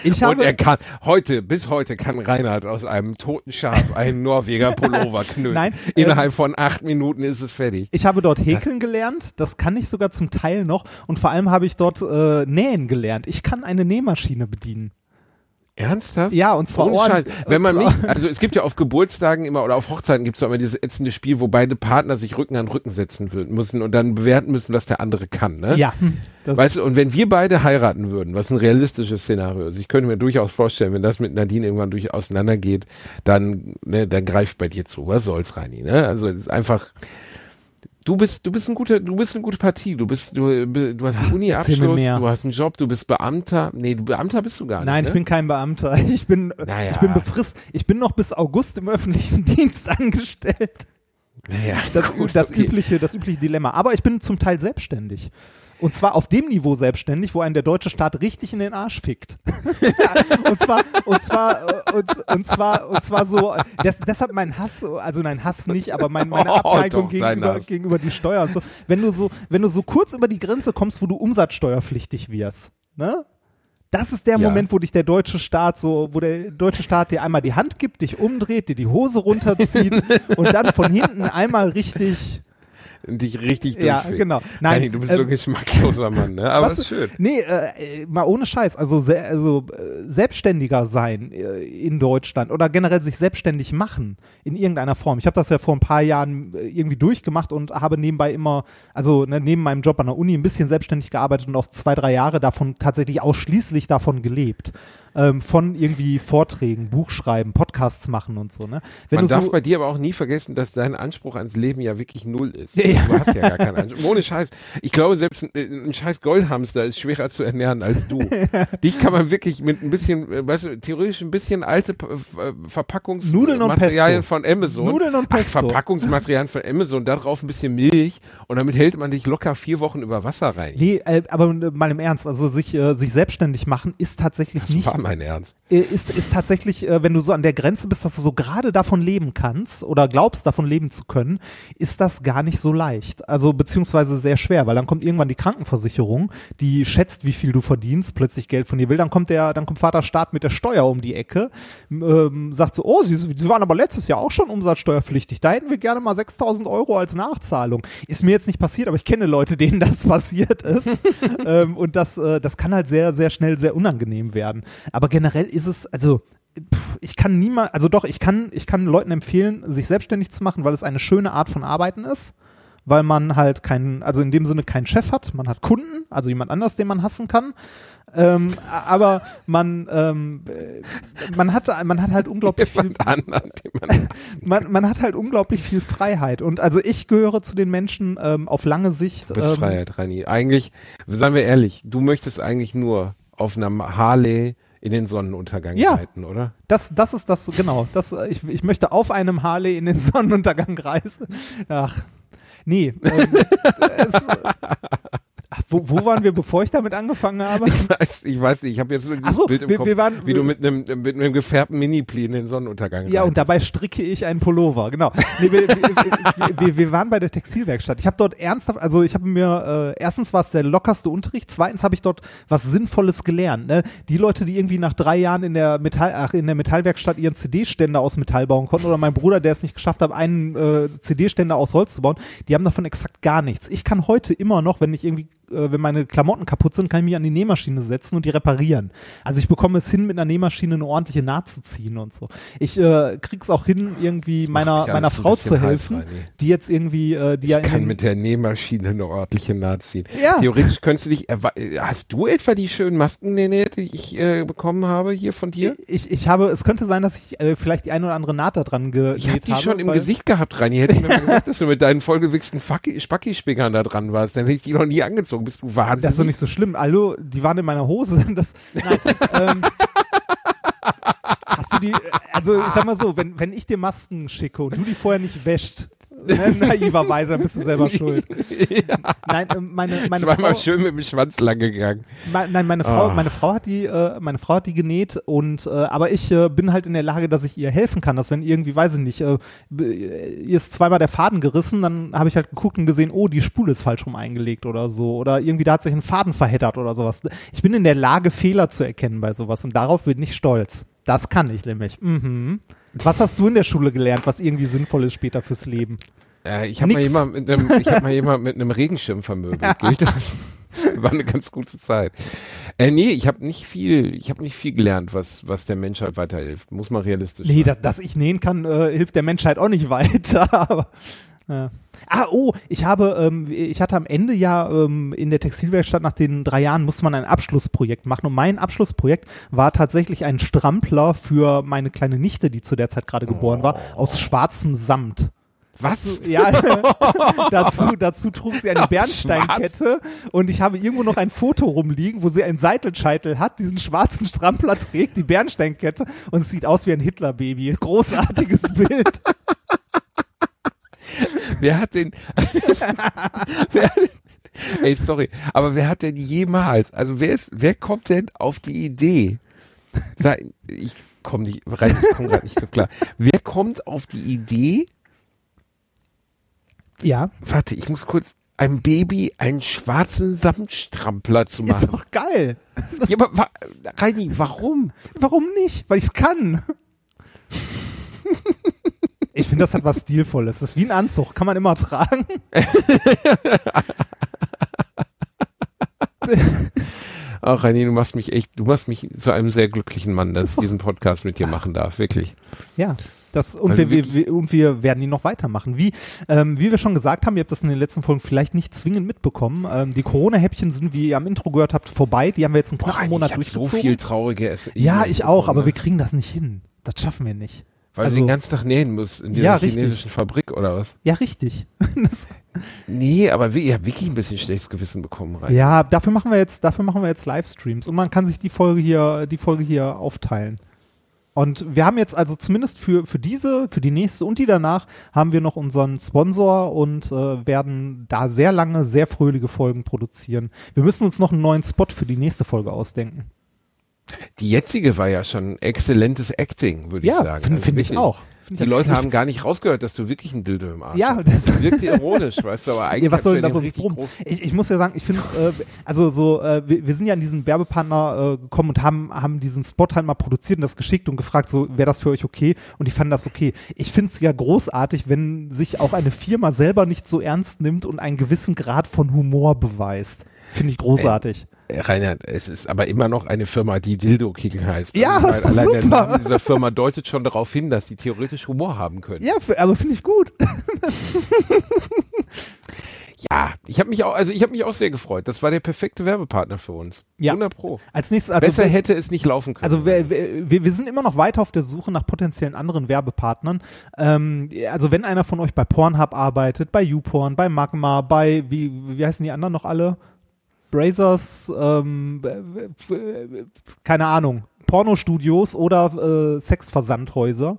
Ich Und habe, er kann, heute, bis heute kann Reinhard aus einem toten Schaf einen Norweger Pullover knüllen. Nein, Innerhalb von acht Minuten ist es fertig. Ich habe dort häkeln gelernt, das kann ich sogar zum Teil noch und vor allem habe ich dort äh, nähen gelernt. Ich kann eine Nähmaschine bedienen. Ernsthaft? Ja, und zwar ordentlich-. Wenn man zwar- also es gibt ja auf Geburtstagen immer oder auf Hochzeiten gibt es immer dieses ätzende Spiel, wo beide Partner sich Rücken an Rücken setzen müssen und dann bewerten müssen, was der andere kann. Ne? Ja, das, Weißt du, und wenn wir beide heiraten würden, was ein realistisches Szenario ist, ich könnte mir durchaus vorstellen, wenn das mit Nadine irgendwann durch auseinandergeht, dann, ne, dann greift bei dir zu. Was soll's, Reini, ne? Also, es ist einfach, du bist, du bist ein guter, du bist eine gute Partie. Du bist, du, du hast einen Uni-Abschluss, du hast einen Job, du bist Beamter. Nee, du Beamter bist du gar nicht. nein, ne? ich bin kein Beamter. Ich bin, Naja. ich bin befrist. Ich bin noch bis August im öffentlichen Dienst angestellt. naja, Das, gut, das okay. übliche, das übliche Dilemma. Aber ich bin zum Teil selbstständig. Und zwar auf dem Niveau selbstständig, wo einen der deutsche Staat richtig in den Arsch fickt. und zwar, und zwar, und, und zwar, und zwar so, das, deshalb mein Hass, also nein, Hass nicht, aber mein, meine Oh, Abneigung doch, dein gegenüber, gegenüber die Steuer und so. Wenn du so, wenn du so kurz über die Grenze kommst, wo du umsatzsteuerpflichtig wirst, ne? Das ist der Ja. Moment, wo dich der deutsche Staat so, wo der deutsche Staat dir einmal die Hand gibt, dich umdreht, dir die Hose runterzieht und dann von hinten einmal richtig dich richtig Ja, durchfickt. genau. Nein, Reini, du bist so ähm, ein geschmackloser Mann, ne? Aber Was- ist schön. Nee, äh, äh, mal ohne Scheiß. Also, se also äh, selbstständiger sein äh, in Deutschland oder generell sich selbstständig machen in irgendeiner Form. Ich habe das ja vor ein paar Jahren äh, irgendwie durchgemacht und habe nebenbei immer, also ne, neben meinem Job an der Uni ein bisschen selbstständig gearbeitet und auch zwei, drei Jahre davon tatsächlich ausschließlich davon gelebt. Ähm, von irgendwie Vorträgen, Buchschreiben, Podcasts machen und so. Ne? Wenn Man darf so, bei dir aber auch nie vergessen, dass dein Anspruch ans Leben ja wirklich null ist. Ja. Du hast ja gar keinen Anspruch. Ohne Scheiß. Ich glaube, selbst ein, ein scheiß Goldhamster ist schwerer zu ernähren als du. Dich kann man wirklich mit ein bisschen, äh, weißt du, theoretisch ein bisschen alte P- F- Verpackungs Nudeln und Materialien Pesto. von Amazon. Nudeln und Ach, Pesto. Verpackungsmaterialien von Amazon, darauf ein bisschen Milch und damit hält man dich locker vier Wochen über Wasser rein. Nee, äh, aber äh, mal im Ernst, also sich, äh, sich selbstständig machen ist tatsächlich nicht mein Ernst. Äh, ist, ist tatsächlich, äh, wenn du so an der Grenze bist, dass du so gerade davon leben kannst oder glaubst, davon leben zu können, ist das gar nicht so leicht. Also beziehungsweise sehr schwer, weil dann kommt irgendwann die Krankenversicherung, die schätzt, wie viel du verdienst, plötzlich Geld von dir will, dann kommt der, dann kommt Vater Staat mit der Steuer um die Ecke, ähm, sagt so, oh, Sie, Sie waren aber letztes Jahr auch schon umsatzsteuerpflichtig, da hätten wir gerne mal 6000 Euro als Nachzahlung. Ist mir jetzt nicht passiert, aber ich kenne Leute, denen das passiert ist. ähm, und das, äh, das kann halt sehr, sehr schnell sehr unangenehm werden. Aber generell ist es, also ich kann niemand, also doch, ich kann, ich kann Leuten empfehlen, sich selbstständig zu machen, weil es eine schöne Art von Arbeiten ist. weil man halt keinen, also in dem Sinne keinen Chef hat. Man hat Kunden, also jemand anders, den man hassen kann. Ähm, aber man, ähm, äh, man hat, man hat halt unglaublich viel, Anderen, man man, man hat halt unglaublich viel Freiheit. Und also ich gehöre zu den Menschen ähm, auf lange Sicht. Du bist ähm, Freiheit, Rani. Eigentlich, seien wir ehrlich, du möchtest eigentlich nur auf einer Harley in den Sonnenuntergang Ja. reiten, oder? Das, das ist das, genau. Das, äh, ich, ich möchte auf einem Harley in den Sonnenuntergang reisen. Ach, nee. Ähm, es, ach, wo, wo waren wir, bevor ich damit angefangen habe? Ich weiß, ich weiß nicht, ich habe jetzt nur dieses so, Bild im wir- Kopf, wir waren- wie du mit einem, mit einem gefärbten Mini-Pli in den Sonnenuntergang Ja, und dabei stricke ich einen Pullover, genau. Nee, wir, wir, wir, waren bei der Textilwerkstatt. Ich habe dort ernsthaft, also ich habe mir, äh, erstens war es der lockerste Unterricht, zweitens habe ich dort was Sinnvolles gelernt. Ne? Die Leute, die irgendwie nach drei Jahren in der Metall, ach, in der Metallwerkstatt ihren CD-Ständer aus Metall bauen konnten, oder mein Bruder, der es nicht geschafft hat, einen äh, CD-Ständer aus Holz zu bauen, die haben davon exakt gar nichts. Ich kann heute immer noch, wenn ich irgendwie, wenn meine Klamotten kaputt sind, kann ich mich an die Nähmaschine setzen und die reparieren. Also ich bekomme es hin, mit einer Nähmaschine eine ordentliche Naht zu ziehen und so. Ich äh, krieg's auch hin, irgendwie meiner, meiner ein Frau zu helfen, Reini. die jetzt irgendwie, äh, die ja Ich in kann mit der Nähmaschine eine ordentliche Naht ziehen. Ja. Theoretisch könntest du dich, erwa- hast du etwa die schönen Masken näht, die ich äh, bekommen habe hier von dir? ich, ich habe, es könnte sein, dass ich äh, vielleicht die eine oder andere Naht da dran genäht Ich habe die habe, schon im Gesicht gehabt, Reini. Hätte ich mir mal gesagt, dass du mit deinen vollgewichsten Spackispickern da dran warst, dann hätte ich die noch nie angezogen. Bist du wahnsinnig? Das ist doch nicht so schlimm. Hallo, die waren in meiner Hose. Das, nein, ähm, hast du die, also ich sag mal so, wenn, wenn ich dir Masken schicke und du die vorher nicht wäscht, ne, naiverweise, dann bist du selber schuld. Nein, ähm, meine, meine Zweimal Frau, schön mit dem Schwanz lang gegangen. Nein, meine Frau, Ah. meine Frau hat die, äh, meine Frau hat die genäht und äh, aber ich äh, bin halt in der Lage, dass ich ihr helfen kann, dass wenn irgendwie, weiß ich nicht, äh, ihr ist zweimal der Faden gerissen, dann habe ich halt geguckt und gesehen, oh, die Spule ist falsch rum eingelegt oder so oder irgendwie da hat sich ein Faden verheddert oder sowas. Ich bin in der Lage, Fehler zu erkennen bei sowas und darauf bin ich stolz. Das kann ich nämlich. Mhm. Was hast du in der Schule gelernt, was irgendwie sinnvoll ist später fürs Leben? Äh, ich habe mal jemand mit einem, ich habe mal jemand mit einem Regenschirm vermöbelt. Gilt das? War eine ganz gute Zeit. Äh, nee, ich habe nicht viel, ich habe nicht viel gelernt, was was der Menschheit weiterhilft. Muss man realistisch Nee, sein. dass, dass ich nähen kann, äh, hilft der Menschheit auch nicht weiter. Aber, äh. Ah, oh, ich habe, ähm, ich hatte am Ende ja ähm, in der Textilwerkstatt nach den drei Jahren musste man ein Abschlussprojekt machen. Und mein Abschlussprojekt war tatsächlich ein Strampler für meine kleine Nichte, die zu der Zeit gerade geboren war, aus schwarzem Samt. Was? Ja, dazu, dazu trug sie eine Bernsteinkette und ich habe irgendwo noch ein Foto rumliegen, wo sie einen Seitelscheitel hat, diesen schwarzen Strampler trägt, die Bernsteinkette und es sieht aus wie ein Hitlerbaby. Großartiges Bild. Wer hat den? wer, ey, sorry, aber wer hat denn jemals? Also wer ist, wer kommt denn auf die Idee? Ich komme nicht rein, ich komme gerade nicht klar. Wer kommt auf die Idee? Ja, Warte, ich muss kurz einem Baby einen schwarzen Samtstrampler zu ist machen. doch geil. Das, Ja, aber wa Reini, warum? Warum nicht? Weil ich es kann. Ich finde, das hat was Stilvolles. Das ist wie ein Anzug, kann man immer tragen. Ach, Reini, du machst mich echt, du machst mich zu einem sehr glücklichen Mann, dass ich diesen Podcast mit dir machen darf, wirklich. Ja. Das, und, wir, wir, wir, und wir werden ihn noch weitermachen. Wie, ähm, wie wir schon gesagt haben, ihr habt das in den letzten Folgen vielleicht nicht zwingend mitbekommen. Ähm, die Corona-Häppchen sind, wie ihr am Intro gehört habt, vorbei. Die haben wir jetzt einen Boah, knappen Reini, Monat ich hab so durchgezogen. viel traurige Ess ja, ich auch, aber ne? wir kriegen das nicht hin. Das schaffen wir nicht. Weil also- du den ganzen Tag nähen musst in dieser Ja, richtig. chinesischen Fabrik oder was? Ja, richtig. Nee, aber wir, ihr habt wirklich ein bisschen schlechtes Gewissen bekommen, rein. ja, dafür machen wir jetzt, dafür machen wir jetzt Livestreams und man kann sich die Folge hier, die Folge hier aufteilen. Und wir haben jetzt also zumindest für, für diese, für die nächste und die danach haben wir noch unseren Sponsor und äh, werden da sehr lange, sehr fröhliche Folgen produzieren. Wir müssen uns noch einen neuen Spot für die nächste Folge ausdenken. Die jetzige war ja schon exzellentes Acting, würde ich Ja, sagen. finde Also find ich auch. Find Die ich Leute haben gar nicht rausgehört, dass du wirklich ein Dildo im Arsch Ja, hast. das- Das wirkte ironisch, weißt du, aber eigentlich Ja, was soll denn da sonst großen- Ich, ich muss ja sagen, ich finde es, äh, also so, äh, wir, wir sind ja an diesen Werbepartner äh, gekommen und haben, haben diesen Spot halt mal produziert und das geschickt und gefragt, so, wäre das für euch okay? Und die fanden das okay. Ich finde es ja großartig, wenn sich auch eine Firma selber nicht so ernst nimmt und einen gewissen Grad von Humor beweist. Finde ich großartig. Äh, Reinhard, es ist aber immer noch eine Firma, die Dildo Kicking heißt. Ja, doch allein der super. Name dieser Firma deutet schon darauf hin, dass sie theoretisch Humor haben können. ja, aber finde ich gut. Ja, ich habe mich auch, also ich habe mich auch sehr gefreut. Das war der perfekte Werbepartner für uns. Ja. 100 Pro. Als nächstes, also Besser hätte es nicht laufen können. Also wir, wir, wir sind immer noch weiter auf der Suche nach potenziellen anderen Werbepartnern. Ähm, also wenn einer von euch bei Pornhub arbeitet, bei YouPorn, bei Magma, bei wie, wie heißen die anderen noch alle? Brazers, ähm, äh, äh, keine Ahnung, Pornostudios oder äh, Sexversandhäuser,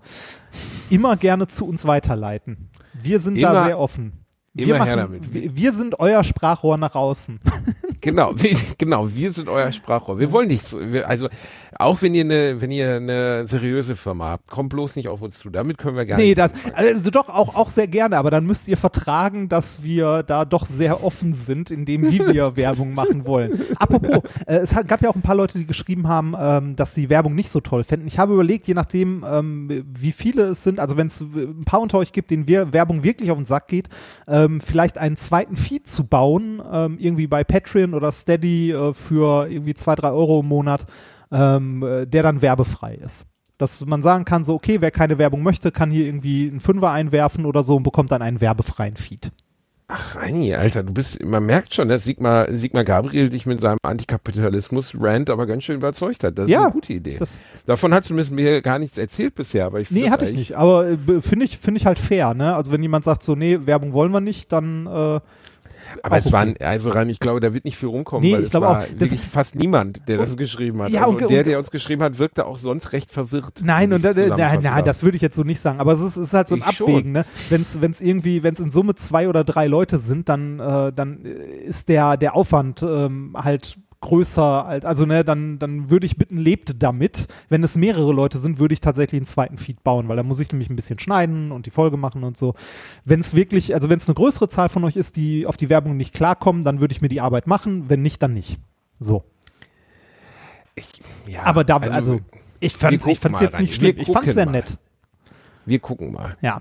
immer gerne zu uns weiterleiten. Wir sind da Immer- sehr offen. Wir, immer her machen, damit. wir, wir sind euer Sprachrohr nach außen. Genau, wir, genau, wir sind euer Sprachrohr. Wir wollen nichts, wir, also auch wenn ihr eine, wenn ihr eine seriöse Firma habt, kommt bloß nicht auf uns zu. Damit können wir gar Nee, nicht. das, also doch auch, auch sehr gerne, aber dann müsst ihr vertragen, dass wir da doch sehr offen sind, in dem, wie wir Werbung machen wollen. Apropos, äh, es hat, gab ja auch ein paar Leute, die geschrieben haben, ähm, dass sie Werbung nicht so toll fänden. Ich habe überlegt, je nachdem, ähm, wie viele es sind, also wenn es ein paar unter euch gibt, denen wir Werbung wirklich auf den Sack geht, ähm, vielleicht einen zweiten Feed zu bauen, ähm, irgendwie bei Patreon oder Steady äh, für irgendwie zwei, drei Euro im Monat, ähm, äh, der dann werbefrei ist. Dass man sagen kann, so, okay, wer keine Werbung möchte, kann hier irgendwie einen Fünfer einwerfen oder so und bekommt dann einen werbefreien Feed. Ach, Reini, Alter, du bist, man merkt schon, dass Sigmar, Sigmar Gabriel dich mit seinem Antikapitalismus-Rant aber ganz schön überzeugt hat. Das ist Ja, eine gute Idee. Davon hat zumindest mir gar nichts erzählt bisher, aber ich finde nee, hatte ich nicht. Aber äh, finde ich, finde ich halt fair, ne? Also wenn jemand sagt so, nee, Werbung wollen wir nicht, dann äh, Aber es okay. waren, also rein, ich glaube, da wird nicht viel rumkommen, Nee, weil ich es glaube auch, das- fast niemand, der das geschrieben hat. Ja, also und- der, und- der uns geschrieben hat, wirkte auch sonst recht verwirrt. Nein, und da, na, na, das würde ich jetzt so nicht sagen. Aber es ist, ist halt so ein Ich schon. Abwägen, ne? Wenn es irgendwie, wenn es in Summe zwei oder drei Leute sind, dann, äh, dann ist der, der Aufwand ähm, halt größer als, also ne, dann, dann würde ich bitten, lebt damit. Wenn es mehrere Leute sind, würde ich tatsächlich einen zweiten Feed bauen, weil da muss ich nämlich ein bisschen schneiden und die Folge machen und so. Wenn es wirklich, also wenn es eine größere Zahl von euch ist, die auf die Werbung nicht klarkommen, dann würde ich mir die Arbeit machen. Wenn nicht, dann nicht. So. ich, ja, Aber da, also, ich fand's, wir ich fand's jetzt nicht schlimm. Ich fand's sehr gucken nett. wir gucken mal. Ja.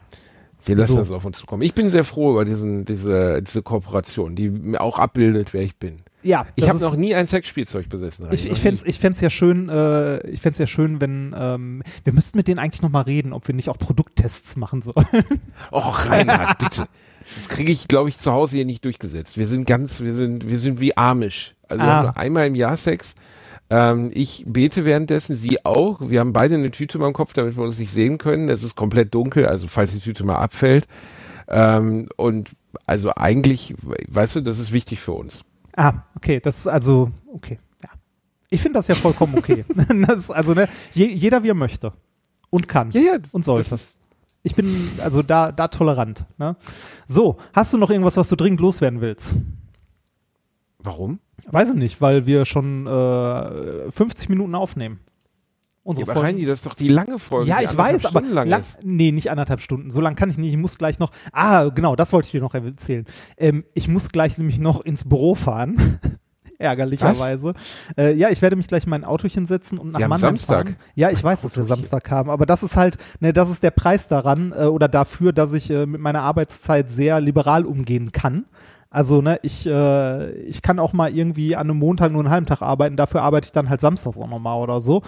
Wir lassen So. das auf uns zukommen. Ich bin sehr froh über diesen, diese, diese Kooperation, die mir auch abbildet, wer ich bin. Ja, Ich habe noch nie ein Sexspielzeug besessen. Ich, ich fände es ich fänd's ja schön, äh, ich fänd's ja schön, wenn ähm, wir müssten mit denen eigentlich noch mal reden, ob wir nicht auch Produkttests machen sollen. Oh, Reinhard, bitte. Das kriege ich, glaube ich, zu Hause hier nicht durchgesetzt. Wir sind ganz, wir sind, wir sind wie Amish. Also wir Ah. haben nur einmal im Jahr Sex. Ähm, ich bete währenddessen, sie auch. Wir haben beide eine Tüte dem Kopf, damit wir uns nicht sehen können. Es ist komplett dunkel, also falls die Tüte mal abfällt. Ähm, und also eigentlich, weißt du, das ist wichtig für uns. Ah, okay, das ist also okay. Ja, ich finde das ja vollkommen okay. das ist also ne, je, jeder wie er möchte und kann ja, und sollte. Ich bin also da da tolerant. Ne? So, hast du noch irgendwas, was du dringend loswerden willst? warum? Weiß ich nicht, weil wir schon äh, 50 Minuten aufnehmen. Ja, Unsere aber Folgen- Reini, das ist doch die lange Folge. Ja, ich weiß, aber Stunden lang lang, ist. nee, nicht anderthalb Stunden. So lang kann ich nicht. Ich muss gleich noch. Ah, genau, das wollte ich dir noch erzählen. Ähm, ich muss gleich nämlich noch ins Büro fahren. Ärgerlicherweise. Äh, ja, ich werde mich gleich in mein Autochen setzen und nach Wir Mannheim Samstag. fahren. Ja, ich weiß, dass wir. Samstag haben, aber das ist halt, ne, das ist der Preis daran äh, oder dafür, dass ich äh, mit meiner Arbeitszeit sehr liberal umgehen kann. Also, ne, ich, äh, ich kann auch mal irgendwie an einem Montag nur einen halben Tag arbeiten, dafür arbeite ich dann halt samstags auch nochmal oder so.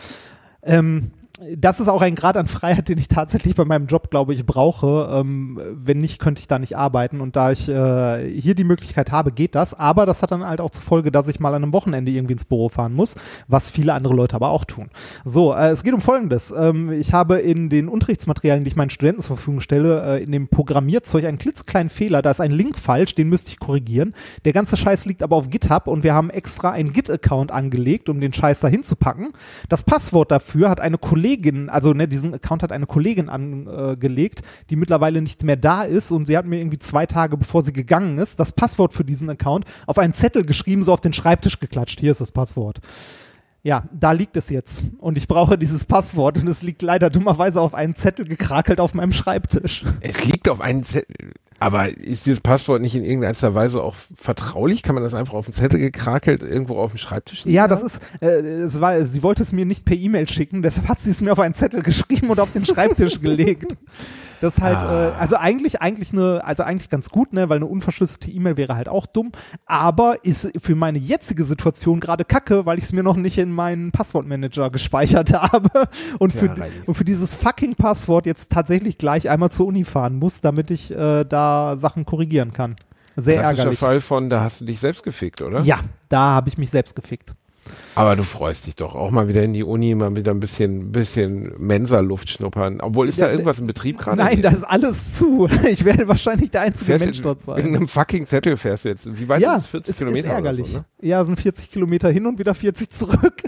Ähm, das ist auch ein Grad an Freiheit, den ich tatsächlich bei meinem Job, glaube ich, brauche. Ähm, wenn nicht, könnte ich da nicht arbeiten. Und da ich äh, hier die Möglichkeit habe, geht das. Aber das hat dann halt auch zur Folge, dass ich mal an einem Wochenende irgendwie ins Büro fahren muss, was viele andere Leute aber auch tun. So, äh, es geht um Folgendes. Ähm, ich habe in den Unterrichtsmaterialien, die ich meinen Studenten zur Verfügung stelle, äh, in dem Programmierzeug einen klitzekleinen Fehler. Da ist ein Link falsch, den müsste ich korrigieren. Der ganze Scheiß liegt aber auf GitHub und wir haben extra einen Git-Account angelegt, um den Scheiß dahin zu packen. Das Passwort dafür hat eine Kollegin, also ne, diesen Account hat eine Kollegin angelegt, die mittlerweile nicht mehr da ist und sie hat mir irgendwie zwei Tage bevor sie gegangen ist, das Passwort für diesen Account auf einen Zettel geschrieben, so auf den Schreibtisch geklatscht. Hier ist das Passwort. Ja, da liegt es jetzt. Und ich brauche dieses Passwort und es liegt leider dummerweise auf einen Zettel gekrakelt auf meinem Schreibtisch. Es liegt auf einen Zettel. Aber ist dieses Passwort nicht in irgendeiner Weise auch vertraulich? Kann man das einfach auf den Zettel gekrakelt irgendwo auf dem Schreibtisch liegen Ja, das ist, äh, es war, sie wollte es mir nicht per E-Mail schicken, deshalb hat sie es mir auf einen Zettel geschrieben und auf den Schreibtisch gelegt. Das halt, Ah. äh, also eigentlich, eigentlich eine, also eigentlich ganz gut, ne, weil eine unverschlüsselte E-Mail wäre halt auch dumm, aber ist für meine jetzige Situation gerade kacke, weil ich es mir noch nicht in meinen Passwortmanager gespeichert habe und für, Ja, und für dieses fucking Passwort jetzt tatsächlich gleich einmal zur Uni fahren muss, damit ich äh, da Sachen korrigieren kann. Sehr Klassischer ärgerlich. Fall von, da hast du dich selbst gefickt, oder? Ja, da habe ich mich selbst gefickt. Aber du freust dich doch auch mal wieder in die Uni, mal wieder ein bisschen, bisschen Mensa-Luft schnuppern. Obwohl, ist da Ja, irgendwas im Betrieb gerade? Nein, da ist alles zu. Ich werde wahrscheinlich der einzige fährst Mensch dort sein. einem fucking Zettel fährst du jetzt. Wie weit Ja, ist es? 40 ist, Kilometer ist ärgerlich. so, ne? Ja, sind 40 Kilometer hin und wieder 40 zurück.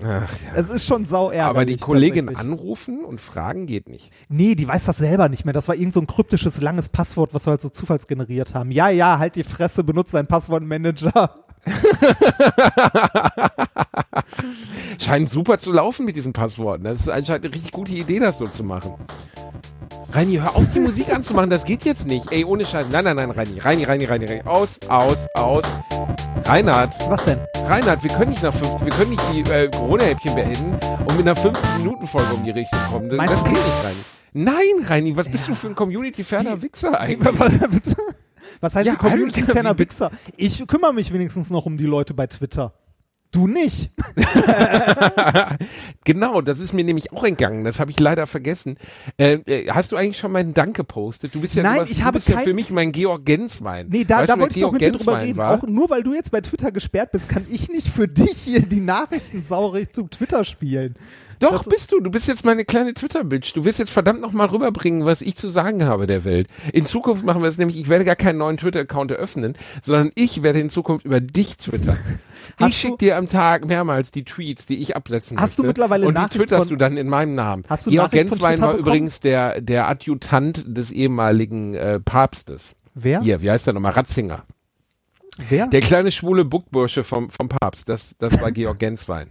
Ach, ja. Es ist schon sau ärgerlich. Aber die Kollegin anrufen und fragen geht nicht. Nee, die weiß das selber nicht mehr. Das war irgend so ein kryptisches, langes Passwort, was wir halt so zufallsgeneriert haben. Ja, ja, halt die Fresse, benutzt deinen Passwortmanager. Scheint super zu laufen mit diesen Passworten. Das ist anscheinend eine richtig gute Idee, das so zu machen. Reini, hör auf, die Musik anzumachen, das geht jetzt nicht. Ey, ohne Scheiß. Nein, nein, nein, Reini, Reini, Reini, Reini, Reini. Aus, aus, aus. Reinhard, Was denn? Reinhard, wir können nicht nach fünf, wir können nicht die äh, Corona-Häppchen beenden und mit einer 15-Minuten-Folge um die Richtung kommen. Das, das geht nicht, Reini. Nein, Reini, was bist du für ein Community-ferner Wichser eigentlich? Was heißt Ja, die Community Alter, ferner Wichser? Ich kümmere mich wenigstens noch um die Leute bei Twitter. Du nicht. Genau, das ist mir nämlich auch entgangen. Das habe ich leider vergessen. Äh, äh, hast du eigentlich schon meinen Dank gepostet? Du bist ja, Nein, sowas, ich du habe bist ja kein- für mich mein Georg Genswein. Nee, da, weißt da du, wollte ich doch Georg mit dir drüber reden. war? Auch nur weil du jetzt bei Twitter gesperrt bist, kann ich nicht für dich hier die Nachrichten saurig zu Twitter spielen. Doch, das- bist du. Du bist jetzt meine kleine Twitter-Bitch. Du wirst jetzt verdammt nochmal rüberbringen, was ich zu sagen habe der Welt. In Zukunft machen wir es nämlich, ich werde gar keinen neuen Twitter-Account eröffnen, sondern ich werde in Zukunft über dich twittern. Hast ich du- schicke dir am Tag mehrmals die Tweets, die ich absetzen Hast du möchte. mittlerweile Und die Nachricht twitterst von- du dann in meinem Namen. Hast du Georg Genswein war bekommen? übrigens der, der Adjutant des ehemaligen äh, Papstes. Wer? Hier, wie heißt der nochmal? Ratzinger. Wer? Der kleine schwule Buckbursche vom, vom Papst, das, das war Georg Genswein.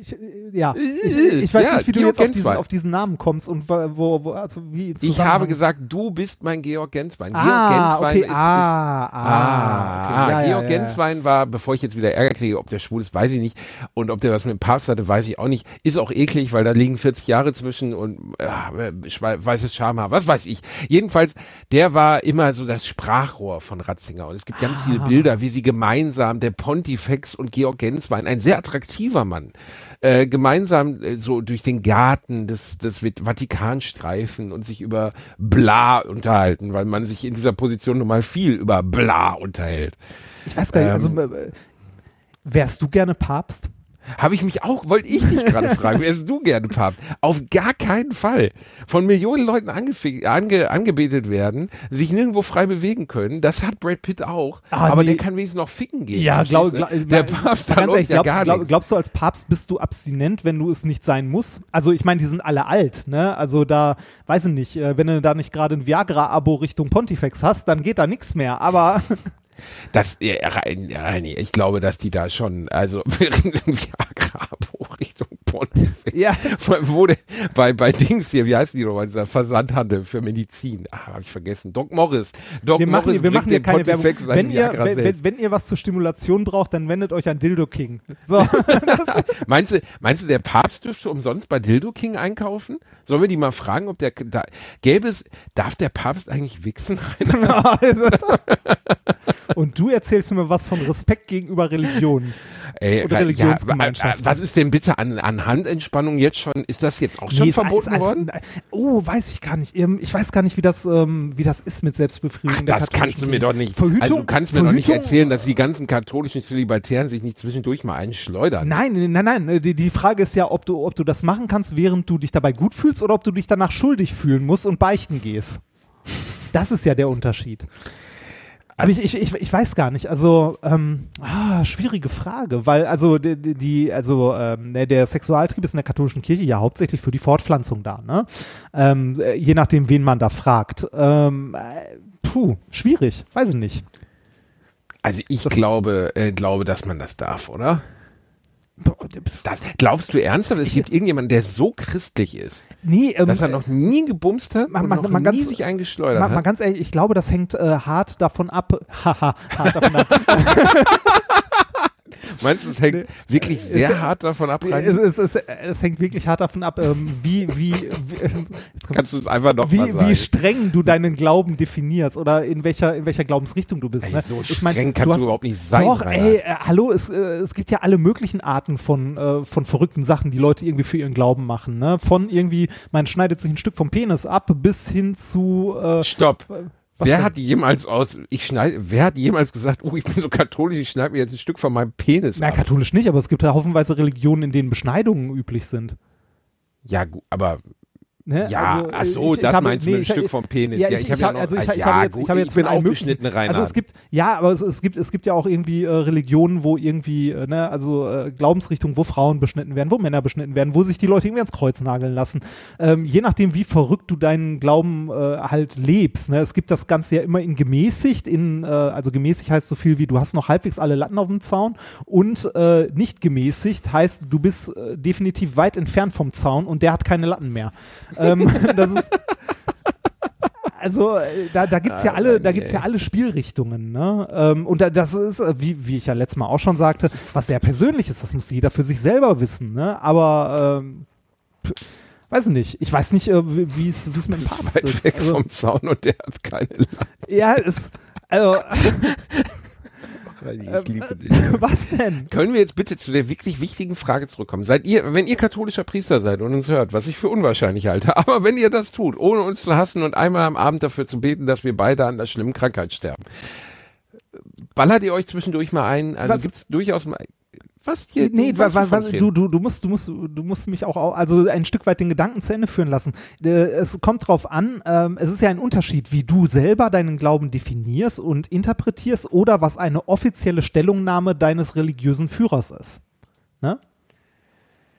Ich, äh, ja, ich, ich weiß Ja, nicht, wie du Georg jetzt auf diesen, auf diesen Namen kommst und wo, wo, also wie Ich habe gesagt, du bist mein Georg Genswein. ah, Georg Genswein okay, ist, ah, ist ah, Ah, okay, ja, ja, Georg ja. Genswein war, bevor ich jetzt wieder Ärger kriege, ob der schwul ist, weiß ich nicht. Und ob der was mit dem Papst hatte, weiß ich auch nicht. Ist auch eklig, weil da liegen 40 Jahre zwischen und äh, weißes Schamhaar, was weiß ich. Jedenfalls, der war immer so das Sprachrohr von Ratzinger. Und es gibt ganz Ah. viele Bilder, wie sie gemeinsam, der Pontifex und Georg Genswein, ein sehr attraktiver Mann, äh, gemeinsam äh, so durch den Garten des, des Vatikan streifen und sich über Bla unterhalten, weil man sich in dieser Position nun mal viel über Bla unterhält. Ich weiß gar nicht, also Ähm, äh, wärst du gerne Papst? Habe ich mich auch, wollte ich dich gerade fragen, wärst du gerne Papst? Auf gar keinen Fall. Von Millionen Leuten ange, angebetet werden, sich nirgendwo frei bewegen können, das hat Brad Pitt auch, Ah, aber nee. der kann wenigstens noch ficken gehen. Ja, glaub, glaub, Der Papst, da läuft ehrlich, ja glaubst, gar glaub, glaubst du, als Papst bist du abstinent, wenn du es nicht sein musst? Also ich meine, die sind alle alt, ne? Also da, weiß ich nicht, äh, wenn du da nicht gerade ein Viagra-Abo Richtung Pontifex hast, dann geht da nichts mehr. Aber Das, ja, rein, ja, nee, ich glaube, dass die da schon, also Viagra-Abo Richtung Pontifex. ja, Wo der, bei, bei Dings hier, wie heißen die nochmal, dieser Versandhandel für Medizin. Ah, hab ich vergessen. Doc Morris. Doc wir machen, Morris wir machen hier keine Werbung. Pontifex seinen Wenn ihr, wenn, wenn, ihr was zur Stimulation braucht, dann wendet euch an Dildo King. So, Meinst du, meinst du, der Papst dürfte umsonst bei Dildo King einkaufen? Sollen wir die mal fragen, ob der, da, gäbe es, darf der Papst eigentlich wichsen? Und du erzählst mir was von Respekt gegenüber Religionen. Ey, Oder ja, Religionsgemeinschaften. was ist denn bitte an, an Handentspannung jetzt schon, ist das jetzt auch schon Nee, verboten als- als- worden? Oh, weiß ich gar nicht. Ähm, Ich weiß gar nicht, wie das, ähm, wie das ist mit Selbstbefriedigung. Das kannst du mir doch nicht. Verhütung, also du kannst mir doch nicht Verhütung- erzählen, dass die ganzen katholischen Zölibatären sich nicht zwischendurch mal einschleudern. Nein, nein, nein. Die, die Frage ist ja, ob du, ob du das machen kannst, während du dich dabei gut fühlst oder ob du dich danach schuldig fühlen musst und beichten gehst. Das ist ja der Unterschied. Aber ich, ich, ich, ich weiß gar nicht. Also, ähm, ah, schwierige Frage, weil also die, die- also ähm, der Sexualtrieb ist in der katholischen Kirche ja hauptsächlich für die Fortpflanzung da, ne? Ähm, äh, je nachdem, wen man da fragt. Ähm, äh, puh, schwierig, weiß ich nicht. Also ich glaube, äh, glaube, dass man das darf, oder? Das, glaubst du ernsthaft, es gibt irgendjemanden, der so christlich ist, Nee, ähm, dass er noch nie gebumst hat mal- und mal- noch mal nie ganz- sich eingeschleudert mal hat? ganz ehrlich, ich glaube, das hängt äh, hart davon ab. Haha, hart davon ab. Meinst du, es hängt wirklich sehr es- hart davon ab, es, rein? es, es, hängt wirklich hart davon ab, ähm, wie, wie, wie, Kannst du es einfach noch mal wie, sagen? wie streng du deinen Glauben definierst oder in welcher, in welcher Glaubensrichtung du bist. Ey, ne? so Ich mein, streng kannst du hast- überhaupt nicht sein, Doch, ey, äh, hallo, es, äh, es gibt ja alle möglichen Arten von, äh, von verrückten Sachen, die Leute irgendwie für ihren Glauben machen. Ne? Von irgendwie, man schneidet sich ein Stück vom Penis ab bis hin zu äh, Stopp. Was wer denn? hat jemals aus, ich schneide, wer hat jemals gesagt, oh, ich bin so katholisch, ich schneide mir jetzt ein Stück von meinem Penis Na, ab? katholisch nicht, aber es gibt ja haufenweise Religionen, in denen Beschneidungen üblich sind. Ja, gut, aber Ne? Ja, Also, ach so, ich- ich das habe- meinst du mit einem ich- Stück vom Penis. Ja, Ja, ich, ich ich, hab ja habe noch- also ich, ah, ich ja, habe jetzt, gut, ich habe jetzt ich bin auch möglichen- beschnitten, Also es gibt ja, aber es, es gibt es gibt ja auch irgendwie äh, Religionen, wo irgendwie äh, ne, also äh, Glaubensrichtungen, wo Frauen beschnitten werden, wo Männer beschnitten werden, wo sich die Leute irgendwie ans Kreuz nageln lassen. Ähm, je nachdem, wie verrückt du deinen Glauben äh, halt lebst. Ne? Es gibt das Ganze ja immer in gemäßigt, in äh, also gemäßigt heißt so viel wie du hast noch halbwegs alle Latten auf dem Zaun und äh, nicht gemäßigt heißt du bist äh, definitiv weit entfernt vom Zaun und der hat keine Latten mehr. Ähm, das ist also äh, da, da gibt's ja Ah, alle, da gibt's ja alle Spielrichtungen, ne? Ähm, und da, das ist, äh, wie, wie ich ja letztes Mal auch schon sagte, was sehr persönlich ist, das muss jeder für sich selber wissen, ne? Aber ähm, weiß ich nicht. Ich weiß nicht, äh, wie es es mit dem ist Papst ist. weg Also, vom Zaun und der hat keine Lache. ja, es also Ich liebe dich. was denn? Können wir jetzt bitte zu der wirklich wichtigen Frage zurückkommen? Seid ihr, wenn ihr katholischer Priester seid und uns hört, was ich für unwahrscheinlich halte, aber wenn ihr das tut, ohne uns zu hassen und einmal am Abend dafür zu beten, dass wir beide an der schlimmen Krankheit sterben, ballert ihr euch zwischendurch mal ein? Also Was? gibt's durchaus mal, was hier? Nee, du was, was, was, du, du, du musst, du musst, du musst mich auch, au- also ein Stück weit den Gedanken zu Ende führen lassen. Äh, Es kommt drauf an, ähm, es ist ja ein Unterschied, wie du selber deinen Glauben definierst und interpretierst oder was eine offizielle Stellungnahme deines religiösen Führers ist. Ne?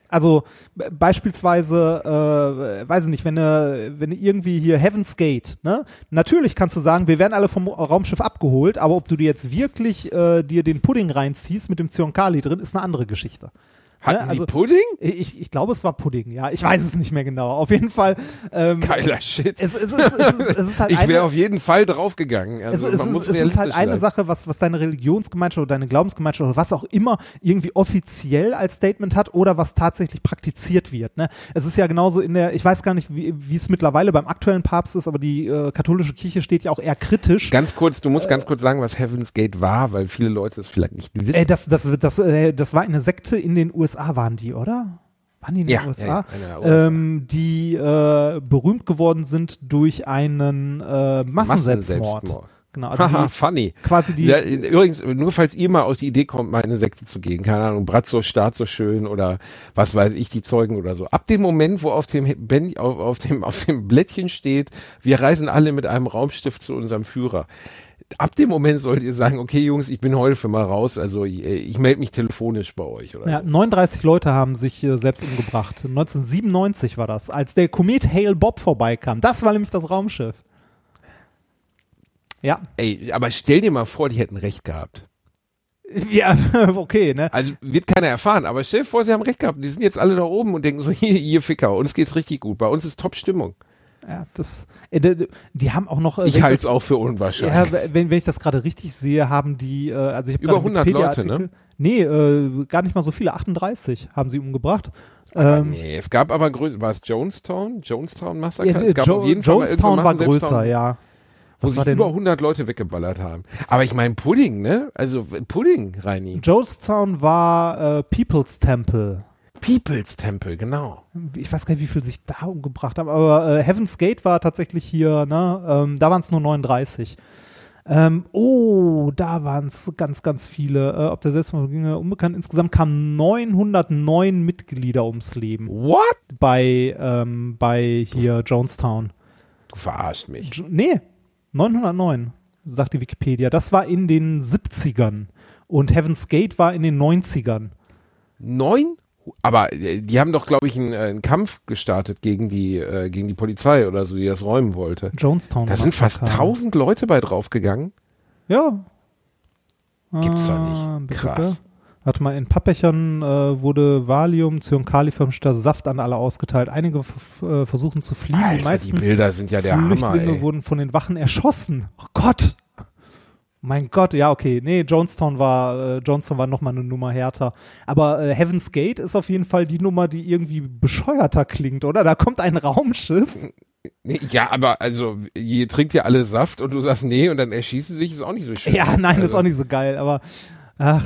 Also beispielsweise, äh, weiß ich nicht, wenn du, wenn du irgendwie hier Heaven's Gate, ne? Natürlich kannst du sagen, wir werden alle vom Raumschiff abgeholt, aber ob du dir jetzt wirklich äh, dir den Pudding reinziehst mit dem Zyankali drin, ist eine andere Geschichte. Hatten ne, also- die Pudding? Ich, ich glaube, es war Pudding, ja. Ich weiß es nicht mehr genau. Auf jeden Fall. Ähm, Geiler Shit. es, es, es, es, ist, es ist halt ich wäre auf jeden Fall draufgegangen. es, Also, es, ist, ist halt eine sein. Sache, was, was deine Religionsgemeinschaft oder deine Glaubensgemeinschaft oder was auch immer irgendwie offiziell als Statement hat oder was tatsächlich praktiziert wird. Ne? Es ist ja genauso in der, ich weiß gar nicht, wie wie es mittlerweile beim aktuellen Papst ist, aber die äh, katholische Kirche steht ja auch eher kritisch. Ganz kurz, du musst ganz kurz sagen, was Heaven's Gate war, weil viele Leute es vielleicht nicht wissen. Äh, das, das, das, äh, das war eine Sekte in den USA, waren die, oder? Waren die in den Ja, USA? ja, USA. Ähm, die äh, berühmt geworden sind durch einen äh, Massenselbstmord. Massenselbstmord. Genau, also Haha, funny. quasi die. Ja, übrigens, nur falls ihr mal aus die Idee kommt, mal in eine Sekte zu gehen, keine Ahnung, Bratzo, Staat so schön oder was weiß ich, die Zeugen oder so. Ab dem Moment, wo auf dem, Ben, auf, auf dem, auf dem Blättchen steht, wir reisen alle mit einem Raumstift zu unserem Führer. Ab dem Moment solltet ihr sagen, okay Jungs, ich bin heute für mal raus, also ich, ich melde mich telefonisch bei euch. Oder ja, so. 39 Leute haben sich äh, selbst umgebracht. 1997 war das, als der Komet Hale Bob vorbeikam. Das war nämlich das Raumschiff. Ja, Ey, aber stell dir mal vor, die hätten recht gehabt. ja, okay, ne? Also wird keiner erfahren, aber stell dir vor, sie haben recht gehabt. Die sind jetzt alle da oben und denken so, hier, ihr Ficker, uns geht's richtig gut. Bei uns ist Top-Stimmung. Ja, das, äh, die, haben auch noch. äh, Ich halte es auch für unwahrscheinlich. Ja, wenn, wenn ich das gerade richtig sehe, haben die, äh, also ich habe Über gerade einen 100 Leute, ne? Nee, äh, gar nicht mal so viele, 38 haben sie umgebracht. Ähm, nee, es gab aber größer, war es Jonestown? Jonestown Massaker? ja, es gab jo auf jeden Fall Jonestown irgendein war größer, ja. Wo sich über 100 Leute weggeballert haben. Aber ich meine Pudding, ne? Also Pudding, Reini. Jonestown war äh, People's Temple. People's Temple, genau. Ich weiß gar nicht, wie viel sich da umgebracht haben, aber äh, Heaven's Gate war tatsächlich hier, ne? Ähm, da waren es nur 39. Ähm, oh, da waren es ganz, ganz viele. Äh, ob der Selbstmord ging, äh, unbekannt. Insgesamt kamen 909 Mitglieder ums Leben What? bei, ähm, bei hier Jonestown. Du verarschst mich. Jo- Nee, 909, sagt die Wikipedia. Das war in den 70ern. Und Heaven's Gate war in den 90ern. Neun? Aber äh, die haben doch, glaube ich, einen, äh, einen Kampf gestartet gegen die, äh, gegen die Polizei oder so, die das räumen wollte. Jonestown. Da sind fast. 1000 Leute bei draufgegangen. Ja. Gibt's doch Ah, nicht. bitte, Krass. Warte mal, in Pappbechern äh, wurde Valium, Zyankali vermischter Saft an alle ausgeteilt. Einige äh, versuchen zu fliehen. die Alter, die meisten Bilder sind ja der Hammer, Flüchtlinge ey. wurden von den Wachen erschossen. Oh Gott. Mein Gott, ja, okay. Nee, Jonestown war, äh, Jonestown war nochmal eine Nummer härter. Aber äh, Heaven's Gate ist auf jeden Fall die Nummer, die irgendwie bescheuerter klingt, oder? Da kommt ein Raumschiff. Nee, ja, aber also, ihr trinkt ja alle Saft und du sagst nee und dann erschießen sie sich, ist auch nicht so schön. Ja, nein, das ist also, auch nicht so geil, aber ach,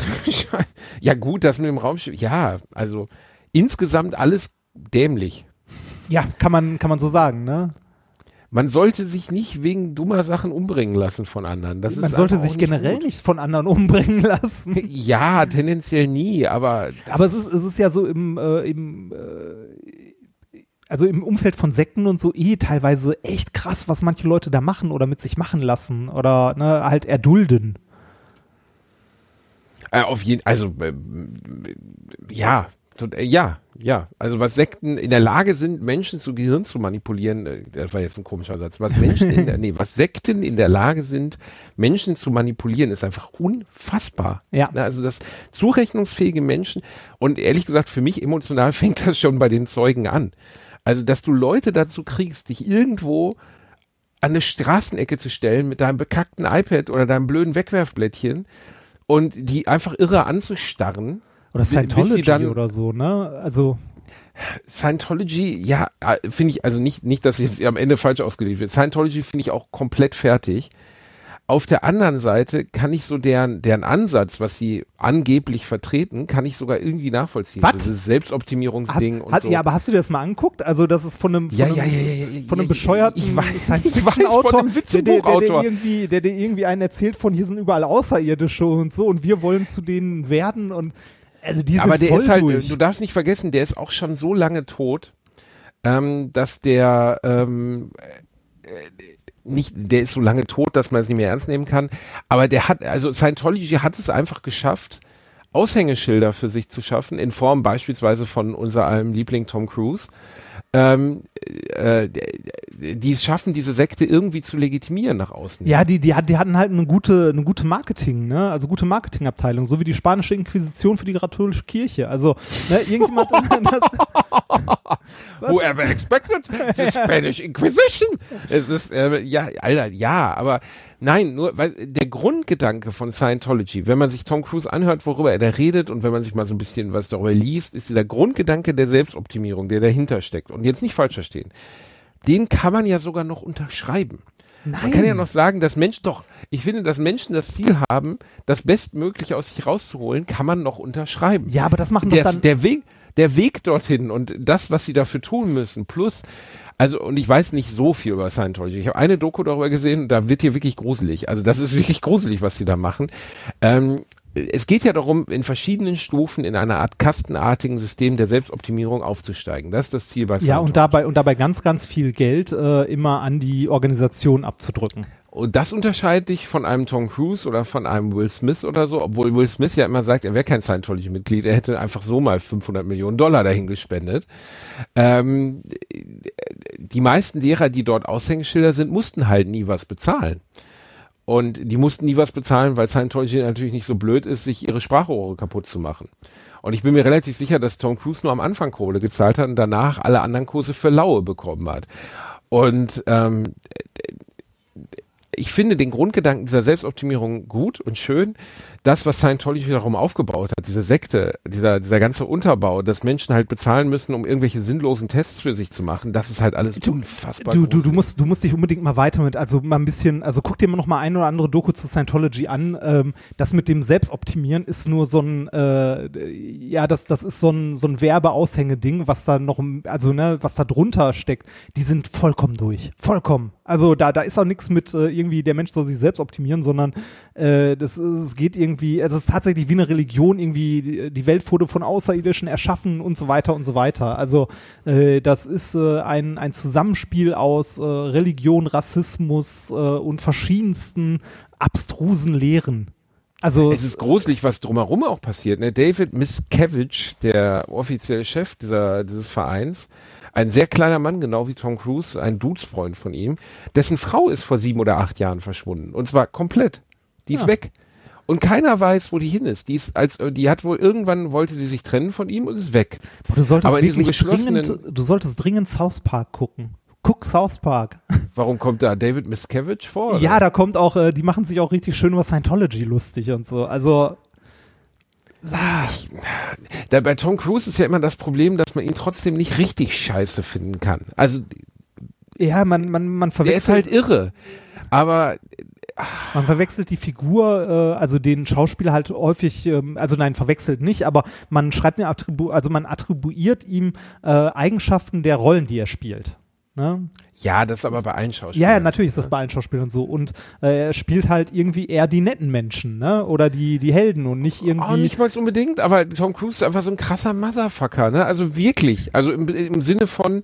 Ja, gut, das mit dem Raumschiff, ja, also insgesamt alles dämlich. ja, kann man, kann man so sagen, ne? Man sollte sich nicht wegen dummer Sachen umbringen lassen von anderen. Das Man sollte sich nicht generell gut. nicht von anderen umbringen lassen. Ja, tendenziell nie, aber Aber es ist, es ist ja so im, äh, im äh, also im Umfeld von Sekten und so eh teilweise echt krass, was manche Leute da machen oder mit sich machen lassen oder ne, halt erdulden. Äh, auf jeden, also äh, ja, ja, ja. Also was Sekten in der Lage sind, Menschen zu Gehirn zu manipulieren, äh, das war jetzt ein komischer Satz. Was Menschen, in der, nee, was Sekten in der Lage sind, Menschen zu manipulieren, ist einfach unfassbar. Ja. Also das zurechnungsfähige Menschen und ehrlich gesagt für mich emotional fängt das schon bei den Zeugen an. Also dass du Leute dazu kriegst, dich irgendwo an eine Straßenecke zu stellen mit deinem bekackten iPad oder deinem blöden Wegwerfblättchen und die einfach irre anzustarren. Oder Scientology dann- oder so, ne? Also, Scientology, ja, äh, finde ich, also nicht, nicht, dass jetzt am Ende falsch ausgelegt wird. Scientology finde ich auch komplett fertig. Auf der anderen Seite kann ich so deren, deren Ansatz, was sie angeblich vertreten, kann ich sogar irgendwie nachvollziehen. Was? So dieses hast, Selbstoptimierungsding und hat, so. ja, aber hast du dir das mal angeguckt? Also, das ist von einem, von Ja, einem, ja, ja, von einem bescheuerten ich weiß, ich weiß, einem der, der, der, der, irgendwie, der dir irgendwie einen erzählt von, hier sind überall Außerirdische und so und wir wollen zu denen werden und also die aber der ist halt, durch. du darfst nicht vergessen, der ist auch schon so lange tot, ähm, dass der ähm, äh, nicht, der ist so lange tot, dass man es nicht mehr ernst nehmen kann. Aber der hat, also Scientology hat es einfach geschafft, Aushängeschilder für sich zu schaffen, in Form beispielsweise von unser allem Liebling Tom Cruise. Ähm, äh, die schaffen, diese Sekte irgendwie zu legitimieren nach außen. Ja, die, die, die hatten halt eine gute, eine gute Marketing, ne? Also gute Marketingabteilung, so wie die spanische Inquisition für die katholische Kirche. Also, ne, irgendjemand das? Whoever expected the Spanish Inquisition? Es ist, äh, ja, Alter, ja, aber nein, nur, weil der Grundgedanke von Scientology, wenn man sich Tom Cruise anhört, worüber er da redet und wenn man sich mal so ein bisschen was darüber liest, ist dieser Grundgedanke der Selbstoptimierung, der dahinter steckt. Und jetzt nicht falsch verstehen. Den kann man ja sogar noch unterschreiben. Man kann ja noch sagen, dass Menschen doch, ich finde, dass Menschen das Ziel haben, das Bestmögliche aus sich rauszuholen, kann man noch unterschreiben Ja, aber das machen doch der, dann. der Weg, der Weg dorthin und das, was sie dafür tun müssen, plus, also, und ich weiß nicht so viel über Scientology. Ich habe eine Doku darüber gesehen, da wird hier wirklich gruselig. Also, das ist wirklich gruselig, was sie da machen. Ähm, es geht ja darum, in verschiedenen Stufen in einer Art kastenartigen System der Selbstoptimierung aufzusteigen. Das ist das Ziel bei ja, Scientology. und dabei, und dabei ganz, ganz viel Geld äh, immer an die Organisation abzudrücken. Und das unterscheidet dich von einem Tom Cruise oder von einem Will Smith oder so, obwohl Will Smith ja immer sagt, er wäre kein Scientology-Mitglied, er hätte einfach so mal 500 Millionen Dollar dahin gespendet. Ähm, die meisten Lehrer, die dort Aushängeschilder sind, mussten halt nie was bezahlen. Und die mussten nie was bezahlen, weil Scientology natürlich nicht so blöd ist, sich ihre Sprachrohre kaputt zu machen. Und ich bin mir relativ sicher, dass Tom Cruise nur am Anfang Kohle gezahlt hat und danach alle anderen Kurse für Laue bekommen hat. Und ähm, ich finde den Grundgedanken dieser Selbstoptimierung gut und schön. Das, was Scientology wiederum aufgebaut hat, diese Sekte, dieser, dieser ganze Unterbau, dass Menschen halt bezahlen müssen, um irgendwelche sinnlosen Tests für sich zu machen, das ist halt alles unfassbar. Du, du, du musst, du musst dich unbedingt mal weiter mit, also mal ein bisschen, also guck dir mal noch mal ein oder andere Doku zu Scientology an. Ähm, das mit dem Selbstoptimieren ist nur so ein, äh, ja, das, das ist so ein, so ein Werbeaushängeding, was da noch, also ne, was da drunter steckt. Die sind vollkommen durch, vollkommen. Also da, da ist auch nichts mit äh, irgendwie der Mensch soll sich selbst optimieren, sondern äh, das es geht irgendwie, also es ist tatsächlich wie eine Religion irgendwie. Die, die Welt wurde von Außerirdischen erschaffen und so weiter und so weiter. Also äh, das ist äh, ein, ein Zusammenspiel aus äh, Religion, Rassismus äh, und verschiedensten abstrusen Lehren. Also Es ist gruselig, was drumherum auch passiert. Ne? David Miscavige, der offizielle Chef dieser, dieses Vereins, ein sehr kleiner Mann, genau wie Tom Cruise, ein Dudesfreund von ihm, dessen Frau ist vor sieben oder acht Jahren verschwunden. Und zwar komplett. Die ist Ja. weg. Und keiner weiß, wo die hin ist. Die ist als, die hat wohl irgendwann wollte sie sich trennen von ihm und ist weg. du solltest aber wirklich dringend, du solltest dringend South Park gucken. Guck South Park. Warum kommt da David Miscavige vor? oder? Ja, da kommt auch, äh, die machen sich auch richtig schön über Scientology lustig und so. Also Da, bei Tom Cruise ist ja immer das Problem, dass man ihn trotzdem nicht richtig scheiße finden kann. Also ja, man, man, man der ist verwechselt, halt irre. Aber man verwechselt die Figur, äh, also den Schauspieler halt häufig, ähm, also nein, verwechselt nicht, aber man schreibt mir Attribu, also man attribuiert ihm äh, Eigenschaften der Rollen, die er spielt. Ne? Ja, das ist aber bei allen Schauspielern. Ja, ja, natürlich ist das bei allen Schauspielern so. Und äh, er spielt halt irgendwie eher die netten Menschen, ne? Oder die, die Helden und nicht irgendwie. Auch nicht mal unbedingt, aber Tom Cruise ist einfach so ein krasser Motherfucker, ne? Also wirklich. Also im, im Sinne von,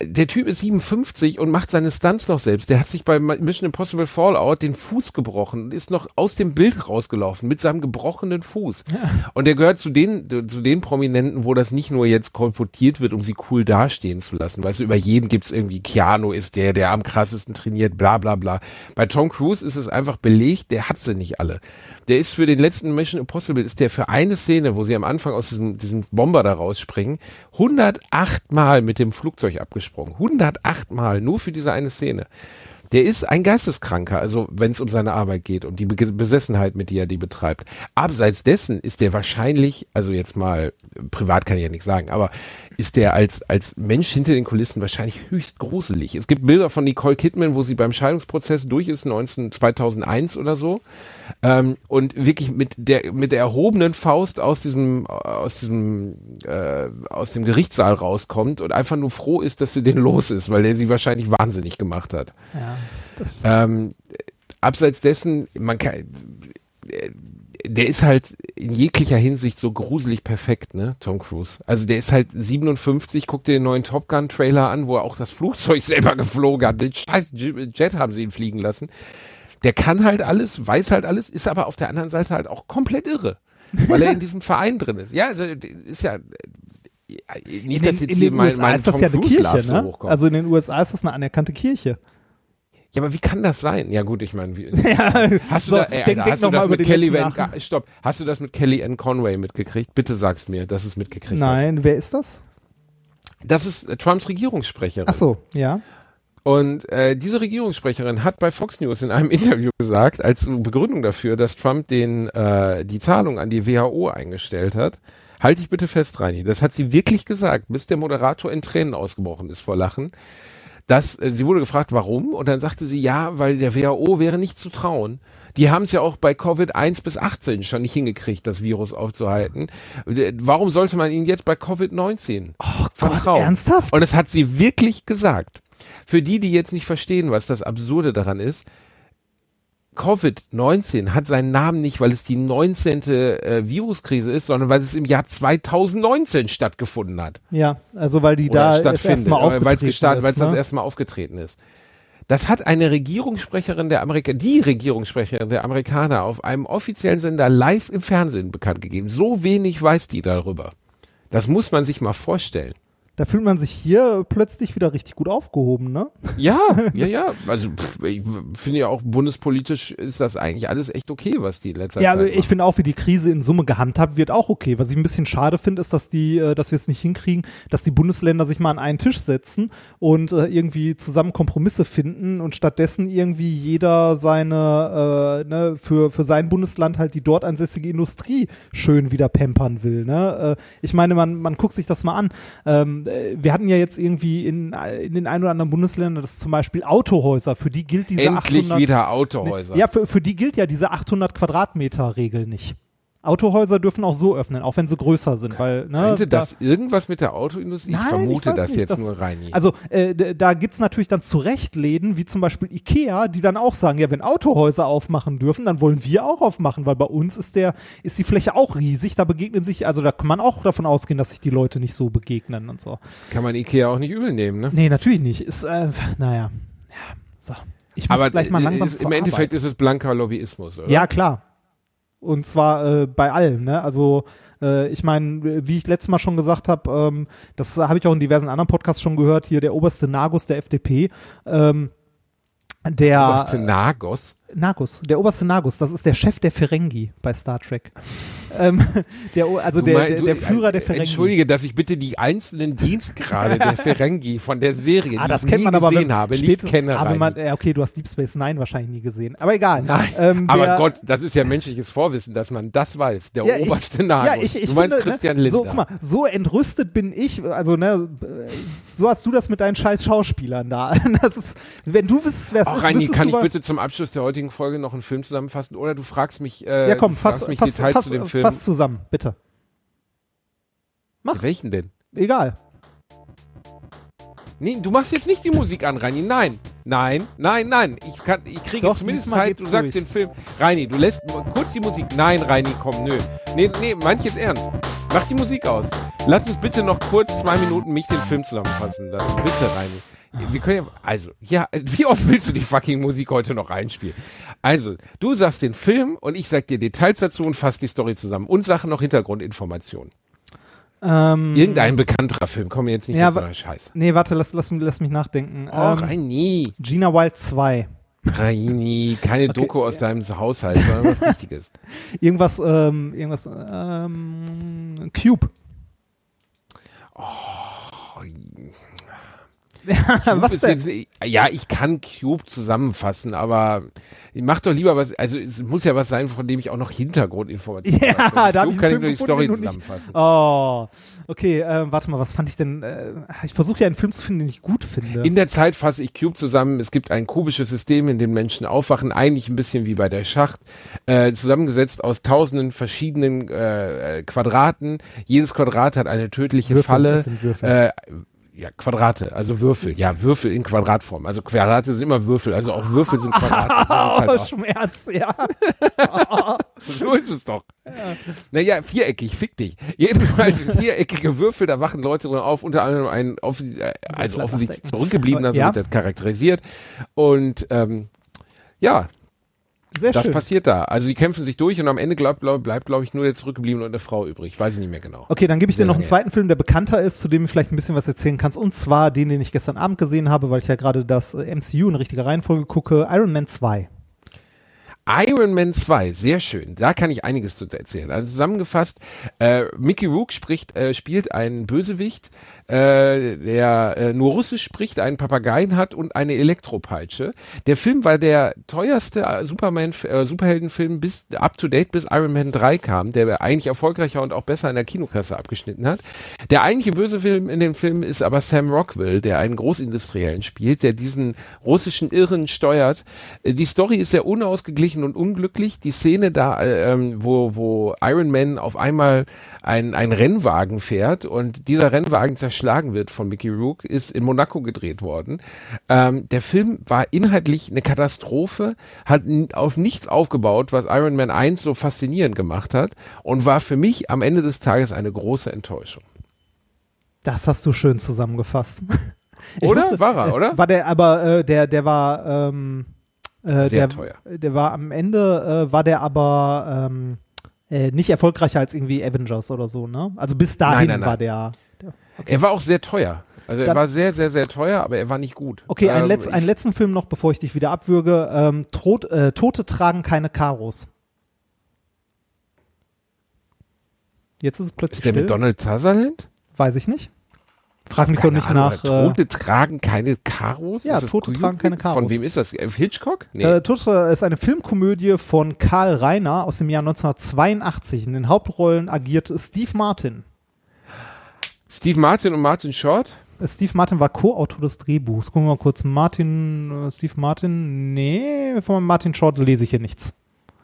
der Typ ist 57 und macht seine Stunts noch selbst. Der hat sich bei Mission Impossible Fallout den Fuß gebrochen und ist noch aus dem Bild rausgelaufen mit seinem gebrochenen Fuß. Ja. Und der gehört zu den, zu den Prominenten, wo das nicht nur jetzt kolportiert wird, um sie cool dastehen zu lassen. Weißt du, über jeden gibt's irgendwie, Keanu ist der, der am krassesten trainiert, bla bla bla. Bei Tom Cruise ist es einfach belegt, der hat sie nicht alle. Der ist für den letzten Mission Impossible, ist der für eine Szene, wo sie am Anfang aus diesem, diesem Bomber da rausspringen, 108 Mal mit dem Flugzeug ab abgesprungen. 108 Mal nur für diese eine Szene. Der ist ein Geisteskranker, also wenn es um seine Arbeit geht und die Besessenheit, mit der er die betreibt. Abseits dessen ist der wahrscheinlich, also jetzt mal, privat kann ich ja nichts sagen, aber ist der als, als Mensch hinter den Kulissen wahrscheinlich höchst gruselig. Es gibt Bilder von Nicole Kidman, wo sie beim Scheidungsprozess durch ist, 19, 2001 oder so. Ähm, und wirklich mit der, mit der erhobenen Faust aus diesem, aus diesem, äh, aus dem Gerichtssaal rauskommt und einfach nur froh ist, dass sie den los ist, weil der sie wahrscheinlich wahnsinnig gemacht hat. Ja, ähm, abseits dessen, man kann, äh, der ist halt in jeglicher Hinsicht so gruselig perfekt, ne, Tom Cruise. Also der ist halt 57, guck dir den neuen Top Gun Trailer an, wo er auch das Flugzeug selber geflogen hat. Den scheiß Jet haben sie ihn fliegen lassen. Der kann halt alles, weiß halt alles, ist aber auf der anderen Seite halt auch komplett irre, weil er in diesem Verein drin ist. Ja, also ist ja nicht, in dass jetzt in den mein, USA mein ist das Tom ja eine Kirche, ne? So also in den USA ist das eine anerkannte Kirche. Ja, aber wie kann das sein? Ja gut, ich meine, ja, hast du, so, da, ey, denk, hast denk du das mit Kelly Van, stopp, hast du das mit Kelly Ann Conway mitgekriegt? Bitte sag's mir, dass es mitgekriegt Nein, hast. wer ist das? Das ist äh, Trumps Regierungssprecherin. Ach so, ja. Und äh, diese Regierungssprecherin hat bei Fox News in einem Interview gesagt, als Begründung dafür, dass Trump den äh, die Zahlung an die WHO eingestellt hat, halte ich bitte fest, Reini, das hat sie wirklich gesagt, bis der Moderator in Tränen ausgebrochen ist vor Lachen dass äh, sie wurde gefragt, warum, und dann sagte sie, ja, weil der WHO wäre nicht zu trauen. Die haben es ja auch bei Covid 1 bis 18 schon nicht hingekriegt, das Virus aufzuhalten. Äh, warum sollte man ihnen jetzt bei Covid 19 oh vertrauen? Gott, ernsthaft? Und das hat sie wirklich gesagt. Für die, die jetzt nicht verstehen, was das Absurde daran ist, Covid-19 hat seinen Namen nicht, weil es die 19. Äh, Viruskrise ist, sondern weil es im Jahr 2019 stattgefunden hat. Ja, also weil die Oder da erstmal äh, aufgetreten weil es gestartet, weil es ne? das erste Mal aufgetreten ist. Das hat eine Regierungssprecherin der Amerika, die Regierungssprecherin der Amerikaner auf einem offiziellen Sender live im Fernsehen bekannt gegeben. So wenig weiß die darüber. Das muss man sich mal vorstellen. Da fühlt man sich hier plötzlich wieder richtig gut aufgehoben, ne? Ja, ja, ja. Also pff, ich finde ja auch bundespolitisch ist das eigentlich alles echt okay, was die letzte ja, Zeit. Ja, ich finde auch, wie die Krise in Summe gehandhabt wird, auch okay. Was ich ein bisschen schade finde, ist, dass die, äh, dass wir es nicht hinkriegen, dass die Bundesländer sich mal an einen Tisch setzen und äh, irgendwie zusammen Kompromisse finden und stattdessen irgendwie jeder seine, äh, ne, für, für sein Bundesland halt die dort ansässige Industrie schön wieder pampern will. Ne? Äh, ich meine, man, man guckt sich das mal an. Ähm, äh, wir hatten ja jetzt irgendwie in, in den ein oder anderen Bundesländern, das zum Beispiel Autohäuser, für die gilt diese Endlich 800, wieder Autohäuser. Ja, für, für die gilt ja diese 800 Quadratmeter Regel nicht. Autohäuser dürfen auch so öffnen, auch wenn sie größer sind. Weil, ne, Könnte das da, irgendwas mit der Autoindustrie? Ich nein, vermute ich das nicht, jetzt das, nur rein. Also äh, da gibt's natürlich dann Zurechtläden, wie zum Beispiel Ikea, die dann auch sagen, ja, wenn Autohäuser aufmachen dürfen, dann wollen wir auch aufmachen, weil bei uns ist der, ist die Fläche auch riesig, da begegnen sich, also da kann man auch davon ausgehen, dass sich die Leute nicht so begegnen und so. Kann man Ikea auch nicht übel nehmen, ne? Nee, natürlich nicht. Ist, äh, naja, ja, so. Ich muss Aber gleich mal langsam ist, im Endeffekt ist es blanker Lobbyismus, oder? Ja, klar. Und zwar äh, bei allen, ne? Also äh, ich meine, wie ich letztes Mal schon gesagt habe, ähm, das habe ich auch in diversen anderen Podcasts schon gehört, hier der oberste Nagus der FDP, ähm, der oberste Nagus? Nagus, der oberste Nagus, das ist der Chef der Ferengi bei Star Trek. ähm, der, also der, mein, der, der, Führer der Ferengi. Entschuldige, dass ich bitte die einzelnen Dienstgrade der Ferengi von der Serie, ah, das kennt man aber gesehen habe, nicht kenne. Aber man, okay, du hast Deep Space Nine wahrscheinlich nie gesehen, aber egal. Nein, ähm, aber Gott, das ist ja menschliches Vorwissen, dass man das weiß. Der ja, oberste ich, Nagus. Ja, ich, ich du meinst finde, ne, Christian ne, Lindner. So, guck mal, so entrüstet bin ich, also ne, so hast du das mit deinen scheiß Schauspielern da. Das ist, wenn du wüsstest, wer es ist, Reini, kann ich bitte zum Abschluss der heutigen Folge noch einen Film zusammenfassen oder du fragst mich, äh, ja, komm, fass, mich fass, Details fass, zu dem Film. Fass zusammen, bitte. Mach. Welchen denn? Egal. Nee, du machst jetzt nicht die Musik an, Reini. Nein, nein, nein, nein. Ich, kann, ich kriege Doch, zumindest Zeit, du sagst durch. den Film. Reini, du lässt kurz die Musik. Nein, Reini, komm, nö. Nee, nee, manch jetzt ernst. Mach die Musik aus. Lass uns bitte noch kurz zwei Minuten mich den Film zusammenfassen lassen. Bitte, Reini. Wir können ja, also, ja, wie oft willst du die fucking Musik heute noch reinspielen? Also, du sagst den Film und ich sag dir Details dazu und fass die Story zusammen und sag noch Hintergrundinformationen. Ähm, Irgendein bekannterer Film, komm mir jetzt nicht Ja, mit so einer Scheiße. Nee, warte, lass, lass, lass mich nachdenken. Oh, ähm, Reini. Gina Wild 2. Reini, keine Okay. Doku aus deinem Haushalt, sondern was Richtiges. Irgendwas, ähm, irgendwas, ähm, Cube. Was denn? Jetzt, ja, ich kann Cube zusammenfassen, aber mach doch lieber was, also es muss ja was sein, von dem ich auch noch Hintergrundinformationen Ja, habe. da hab Cube ich kann ich nur die Story zusammenfassen. Oh, okay, äh, warte mal, was fand ich denn? Äh, ich versuche ja einen Film zu finden, den ich gut finde. In der Zeit fasse ich Cube zusammen. Es gibt ein kubisches System, in dem Menschen aufwachen, eigentlich ein bisschen wie bei der Schacht, äh, zusammengesetzt aus tausenden verschiedenen äh, Quadraten. Jedes Quadrat hat eine tödliche Würfel, Falle. Würfel. Äh, ja, Quadrate, also Würfel. Ja, Würfel in Quadratform. Also Quadrate sind immer Würfel, also auch Würfel sind Quadrate. Halt oh, aus. Schmerz, ja. So ist es doch. Naja, viereckig, fick dich. Jedenfalls viereckige Würfel, da wachen Leute drin auf, unter anderem ein offens äh, also offensichtlich zurückgebliebener, so Ja. wird das charakterisiert. Und ähm, ja, Sehr das schön. passiert da. Also die kämpfen sich durch und am Ende glaub, glaub, bleibt, glaube ich, nur der Zurückgebliebene und eine Frau übrig. Weiß ich nicht mehr genau. Okay, dann gebe ich dir noch einen zweiten Film, der bekannter ist, zu dem du vielleicht ein bisschen was erzählen kannst. Und zwar den, den ich gestern Abend gesehen habe, weil ich ja gerade das äh, MCU in richtiger Reihenfolge gucke. Iron Man 2. Iron Man 2, sehr schön. Da kann ich einiges zu erzählen. Also zusammengefasst, äh, Mickey Rook spricht, äh, spielt einen Bösewicht, äh, der äh, nur Russisch spricht, einen Papageien hat und eine Elektropeitsche. Der Film war der teuerste äh, Superman, äh, Superheldenfilm bis up to date, bis Iron Man 3 kam, der eigentlich erfolgreicher und auch besser in der Kinokasse abgeschnitten hat. Der eigentliche Bösefilm in dem Film ist aber Sam Rockwell, der einen Großindustriellen spielt, der diesen russischen Irren steuert. Äh, Die Story ist sehr unausgeglichen und unglücklich. Die Szene da, äh, ähm, wo, wo Iron Man auf einmal ein, ein Rennwagen fährt und dieser Rennwagen zerschlagen wird von Mickey Rook, ist in Monaco gedreht worden. Ähm, der Film war inhaltlich eine Katastrophe, hat auf nichts aufgebaut, was Iron Man 1 so faszinierend gemacht hat und war für mich am Ende des Tages eine große Enttäuschung. Das hast du schön zusammengefasst. Ich Oder? War er, oder? War der, aber äh, der, der war ähm, äh, Sehr der, teuer. Der war am Ende, äh, war der aber ähm, äh, nicht erfolgreicher als irgendwie Avengers oder so, ne? Also bis dahin nein, nein. war der. Der Er war auch sehr teuer. Also er Dann- war sehr, sehr, sehr teuer, aber er war nicht gut. okay, Ähm, letz, ich- einen letzten Film noch, bevor ich dich wieder abwürge. Ähm, Tod, äh, Tote tragen keine Karos. Jetzt ist es plötzlich Ist der still. mit Donald Sutherland? Weiß ich nicht. Frag mich doch nicht Ahnung, nach. Äh, Tote tragen keine Karos? Ja, Tote Kubrick? tragen keine Karos. Von wem ist das? Äh, Hitchcock? Nee. Äh, Tote ist eine Filmkomödie von Karl Reiner aus dem Jahr 1982. In den Hauptrollen agiert Steve Martin. Steve Martin und Martin Short? Äh, Steve Martin war Co-Autor des Drehbuchs. Gucken wir mal kurz. Martin, äh, Steve Martin, nee, von Martin Short lese ich hier nichts.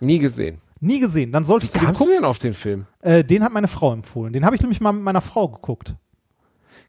Nie gesehen. Nie gesehen. Dann Wie solltest du den kamst du gucken. denn auf den Film? Äh, den hat meine Frau empfohlen. Den habe ich nämlich mal mit meiner Frau geguckt.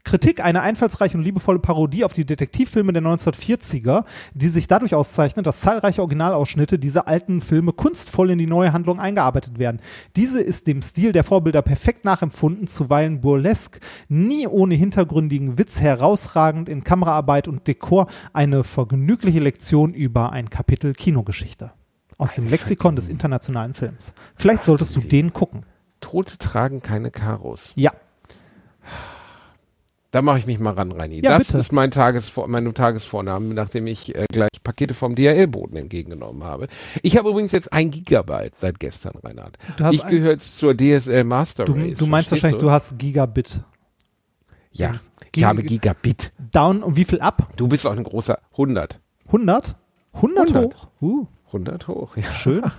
Kritik, eine einfallsreiche und liebevolle Parodie auf die Detektivfilme der 1940er, die sich dadurch auszeichnet, dass zahlreiche Originalausschnitte dieser alten Filme kunstvoll in die neue Handlung eingearbeitet werden. Diese ist dem Stil der Vorbilder perfekt nachempfunden, zuweilen burlesk, nie ohne hintergründigen Witz, herausragend in Kameraarbeit und Dekor, eine vergnügliche Lektion über ein Kapitel Kinogeschichte. Aus dem Lexikon des internationalen Films. Vielleicht solltest du den gucken. Tote tragen keine Karos. Ja. Da mache ich mich mal ran, Reini. Ja, das bitte. ist mein Tagesvor meine Tagesvorname, nachdem ich äh, gleich Pakete vom DHL-Boten entgegengenommen habe. Ich habe übrigens jetzt ein Gigabyte seit gestern, Reinhard. Du hast Ich gehöre jetzt zur DSL Master Du, Race. du meinst wahrscheinlich, du hast Gigabit. Ja, Gig- ich habe Gigabit. Down und wie viel ab? Du bist auch ein großer 100. 100? 100, 100. hoch? Uh, 100 hoch, ja. schön.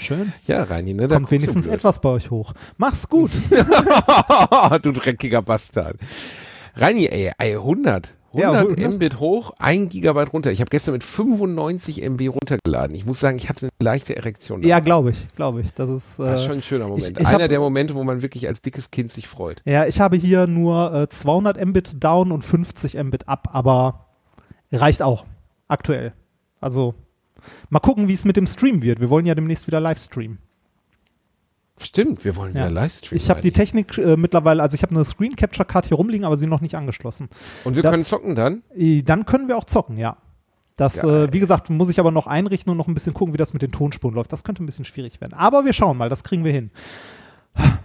Schön. Ja, Reini, ne? Kommt du wenigstens etwas bei euch hoch. Mach's gut. du dreckiger Bastard. Reini, ey, ey, 100. Ja, 100 100. Mbit hoch, 1 Gigabyte runter. Ich habe gestern mit 95 MB runtergeladen. Ich muss sagen, ich hatte eine leichte Erektion. Ja, glaube ich, glaube ich. Das ist, Das ist äh, schon ein schöner Moment. ich Einer hab- der Momente, wo man wirklich als dickes Kind sich freut. ja, ich habe hier nur äh, 200 Mbit down und 50 Mbit up, aber reicht auch aktuell. Also mal gucken, wie es mit dem Stream wird. Wir wollen ja demnächst wieder live streamen. Stimmt, wir wollen Ja. wieder Livestream. Ich habe die Technik äh, mittlerweile, also ich habe eine Screen Capture Card hier rumliegen, aber sie noch nicht angeschlossen. Und wir das- können zocken dann? Dann können wir auch zocken, ja. Das, äh, wie gesagt, muss ich aber noch einrichten und noch ein bisschen gucken, wie das mit den Tonspuren läuft. Das könnte ein bisschen schwierig werden. Aber wir schauen mal, das kriegen wir hin.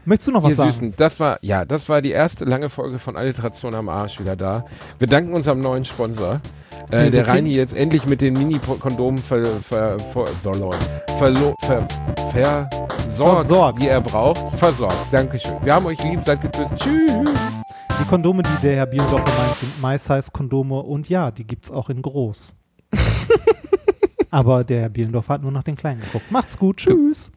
Möchtest du noch was Ihr sagen? Süßen, das war, ja, das war die erste lange Folge von Alliteration am Arsch wieder da. Wir danken unserem neuen Sponsor, äh, Den der Reini jetzt endlich mit den Mini-Kondomen ver, ver, ver, verlo- verlo- ver, versorgt, Versorgt. die er braucht. Versorgt. Dankeschön. Wir haben euch lieb, seid geküsst. Tschüss. Die Kondome, die der Herr Bierdorfer meint, sind My-Size-Kondome und ja, die gibt's auch in groß. Aber der Herr Bielendorfer hat nur nach den kleinen geguckt. Macht's gut, tschüss.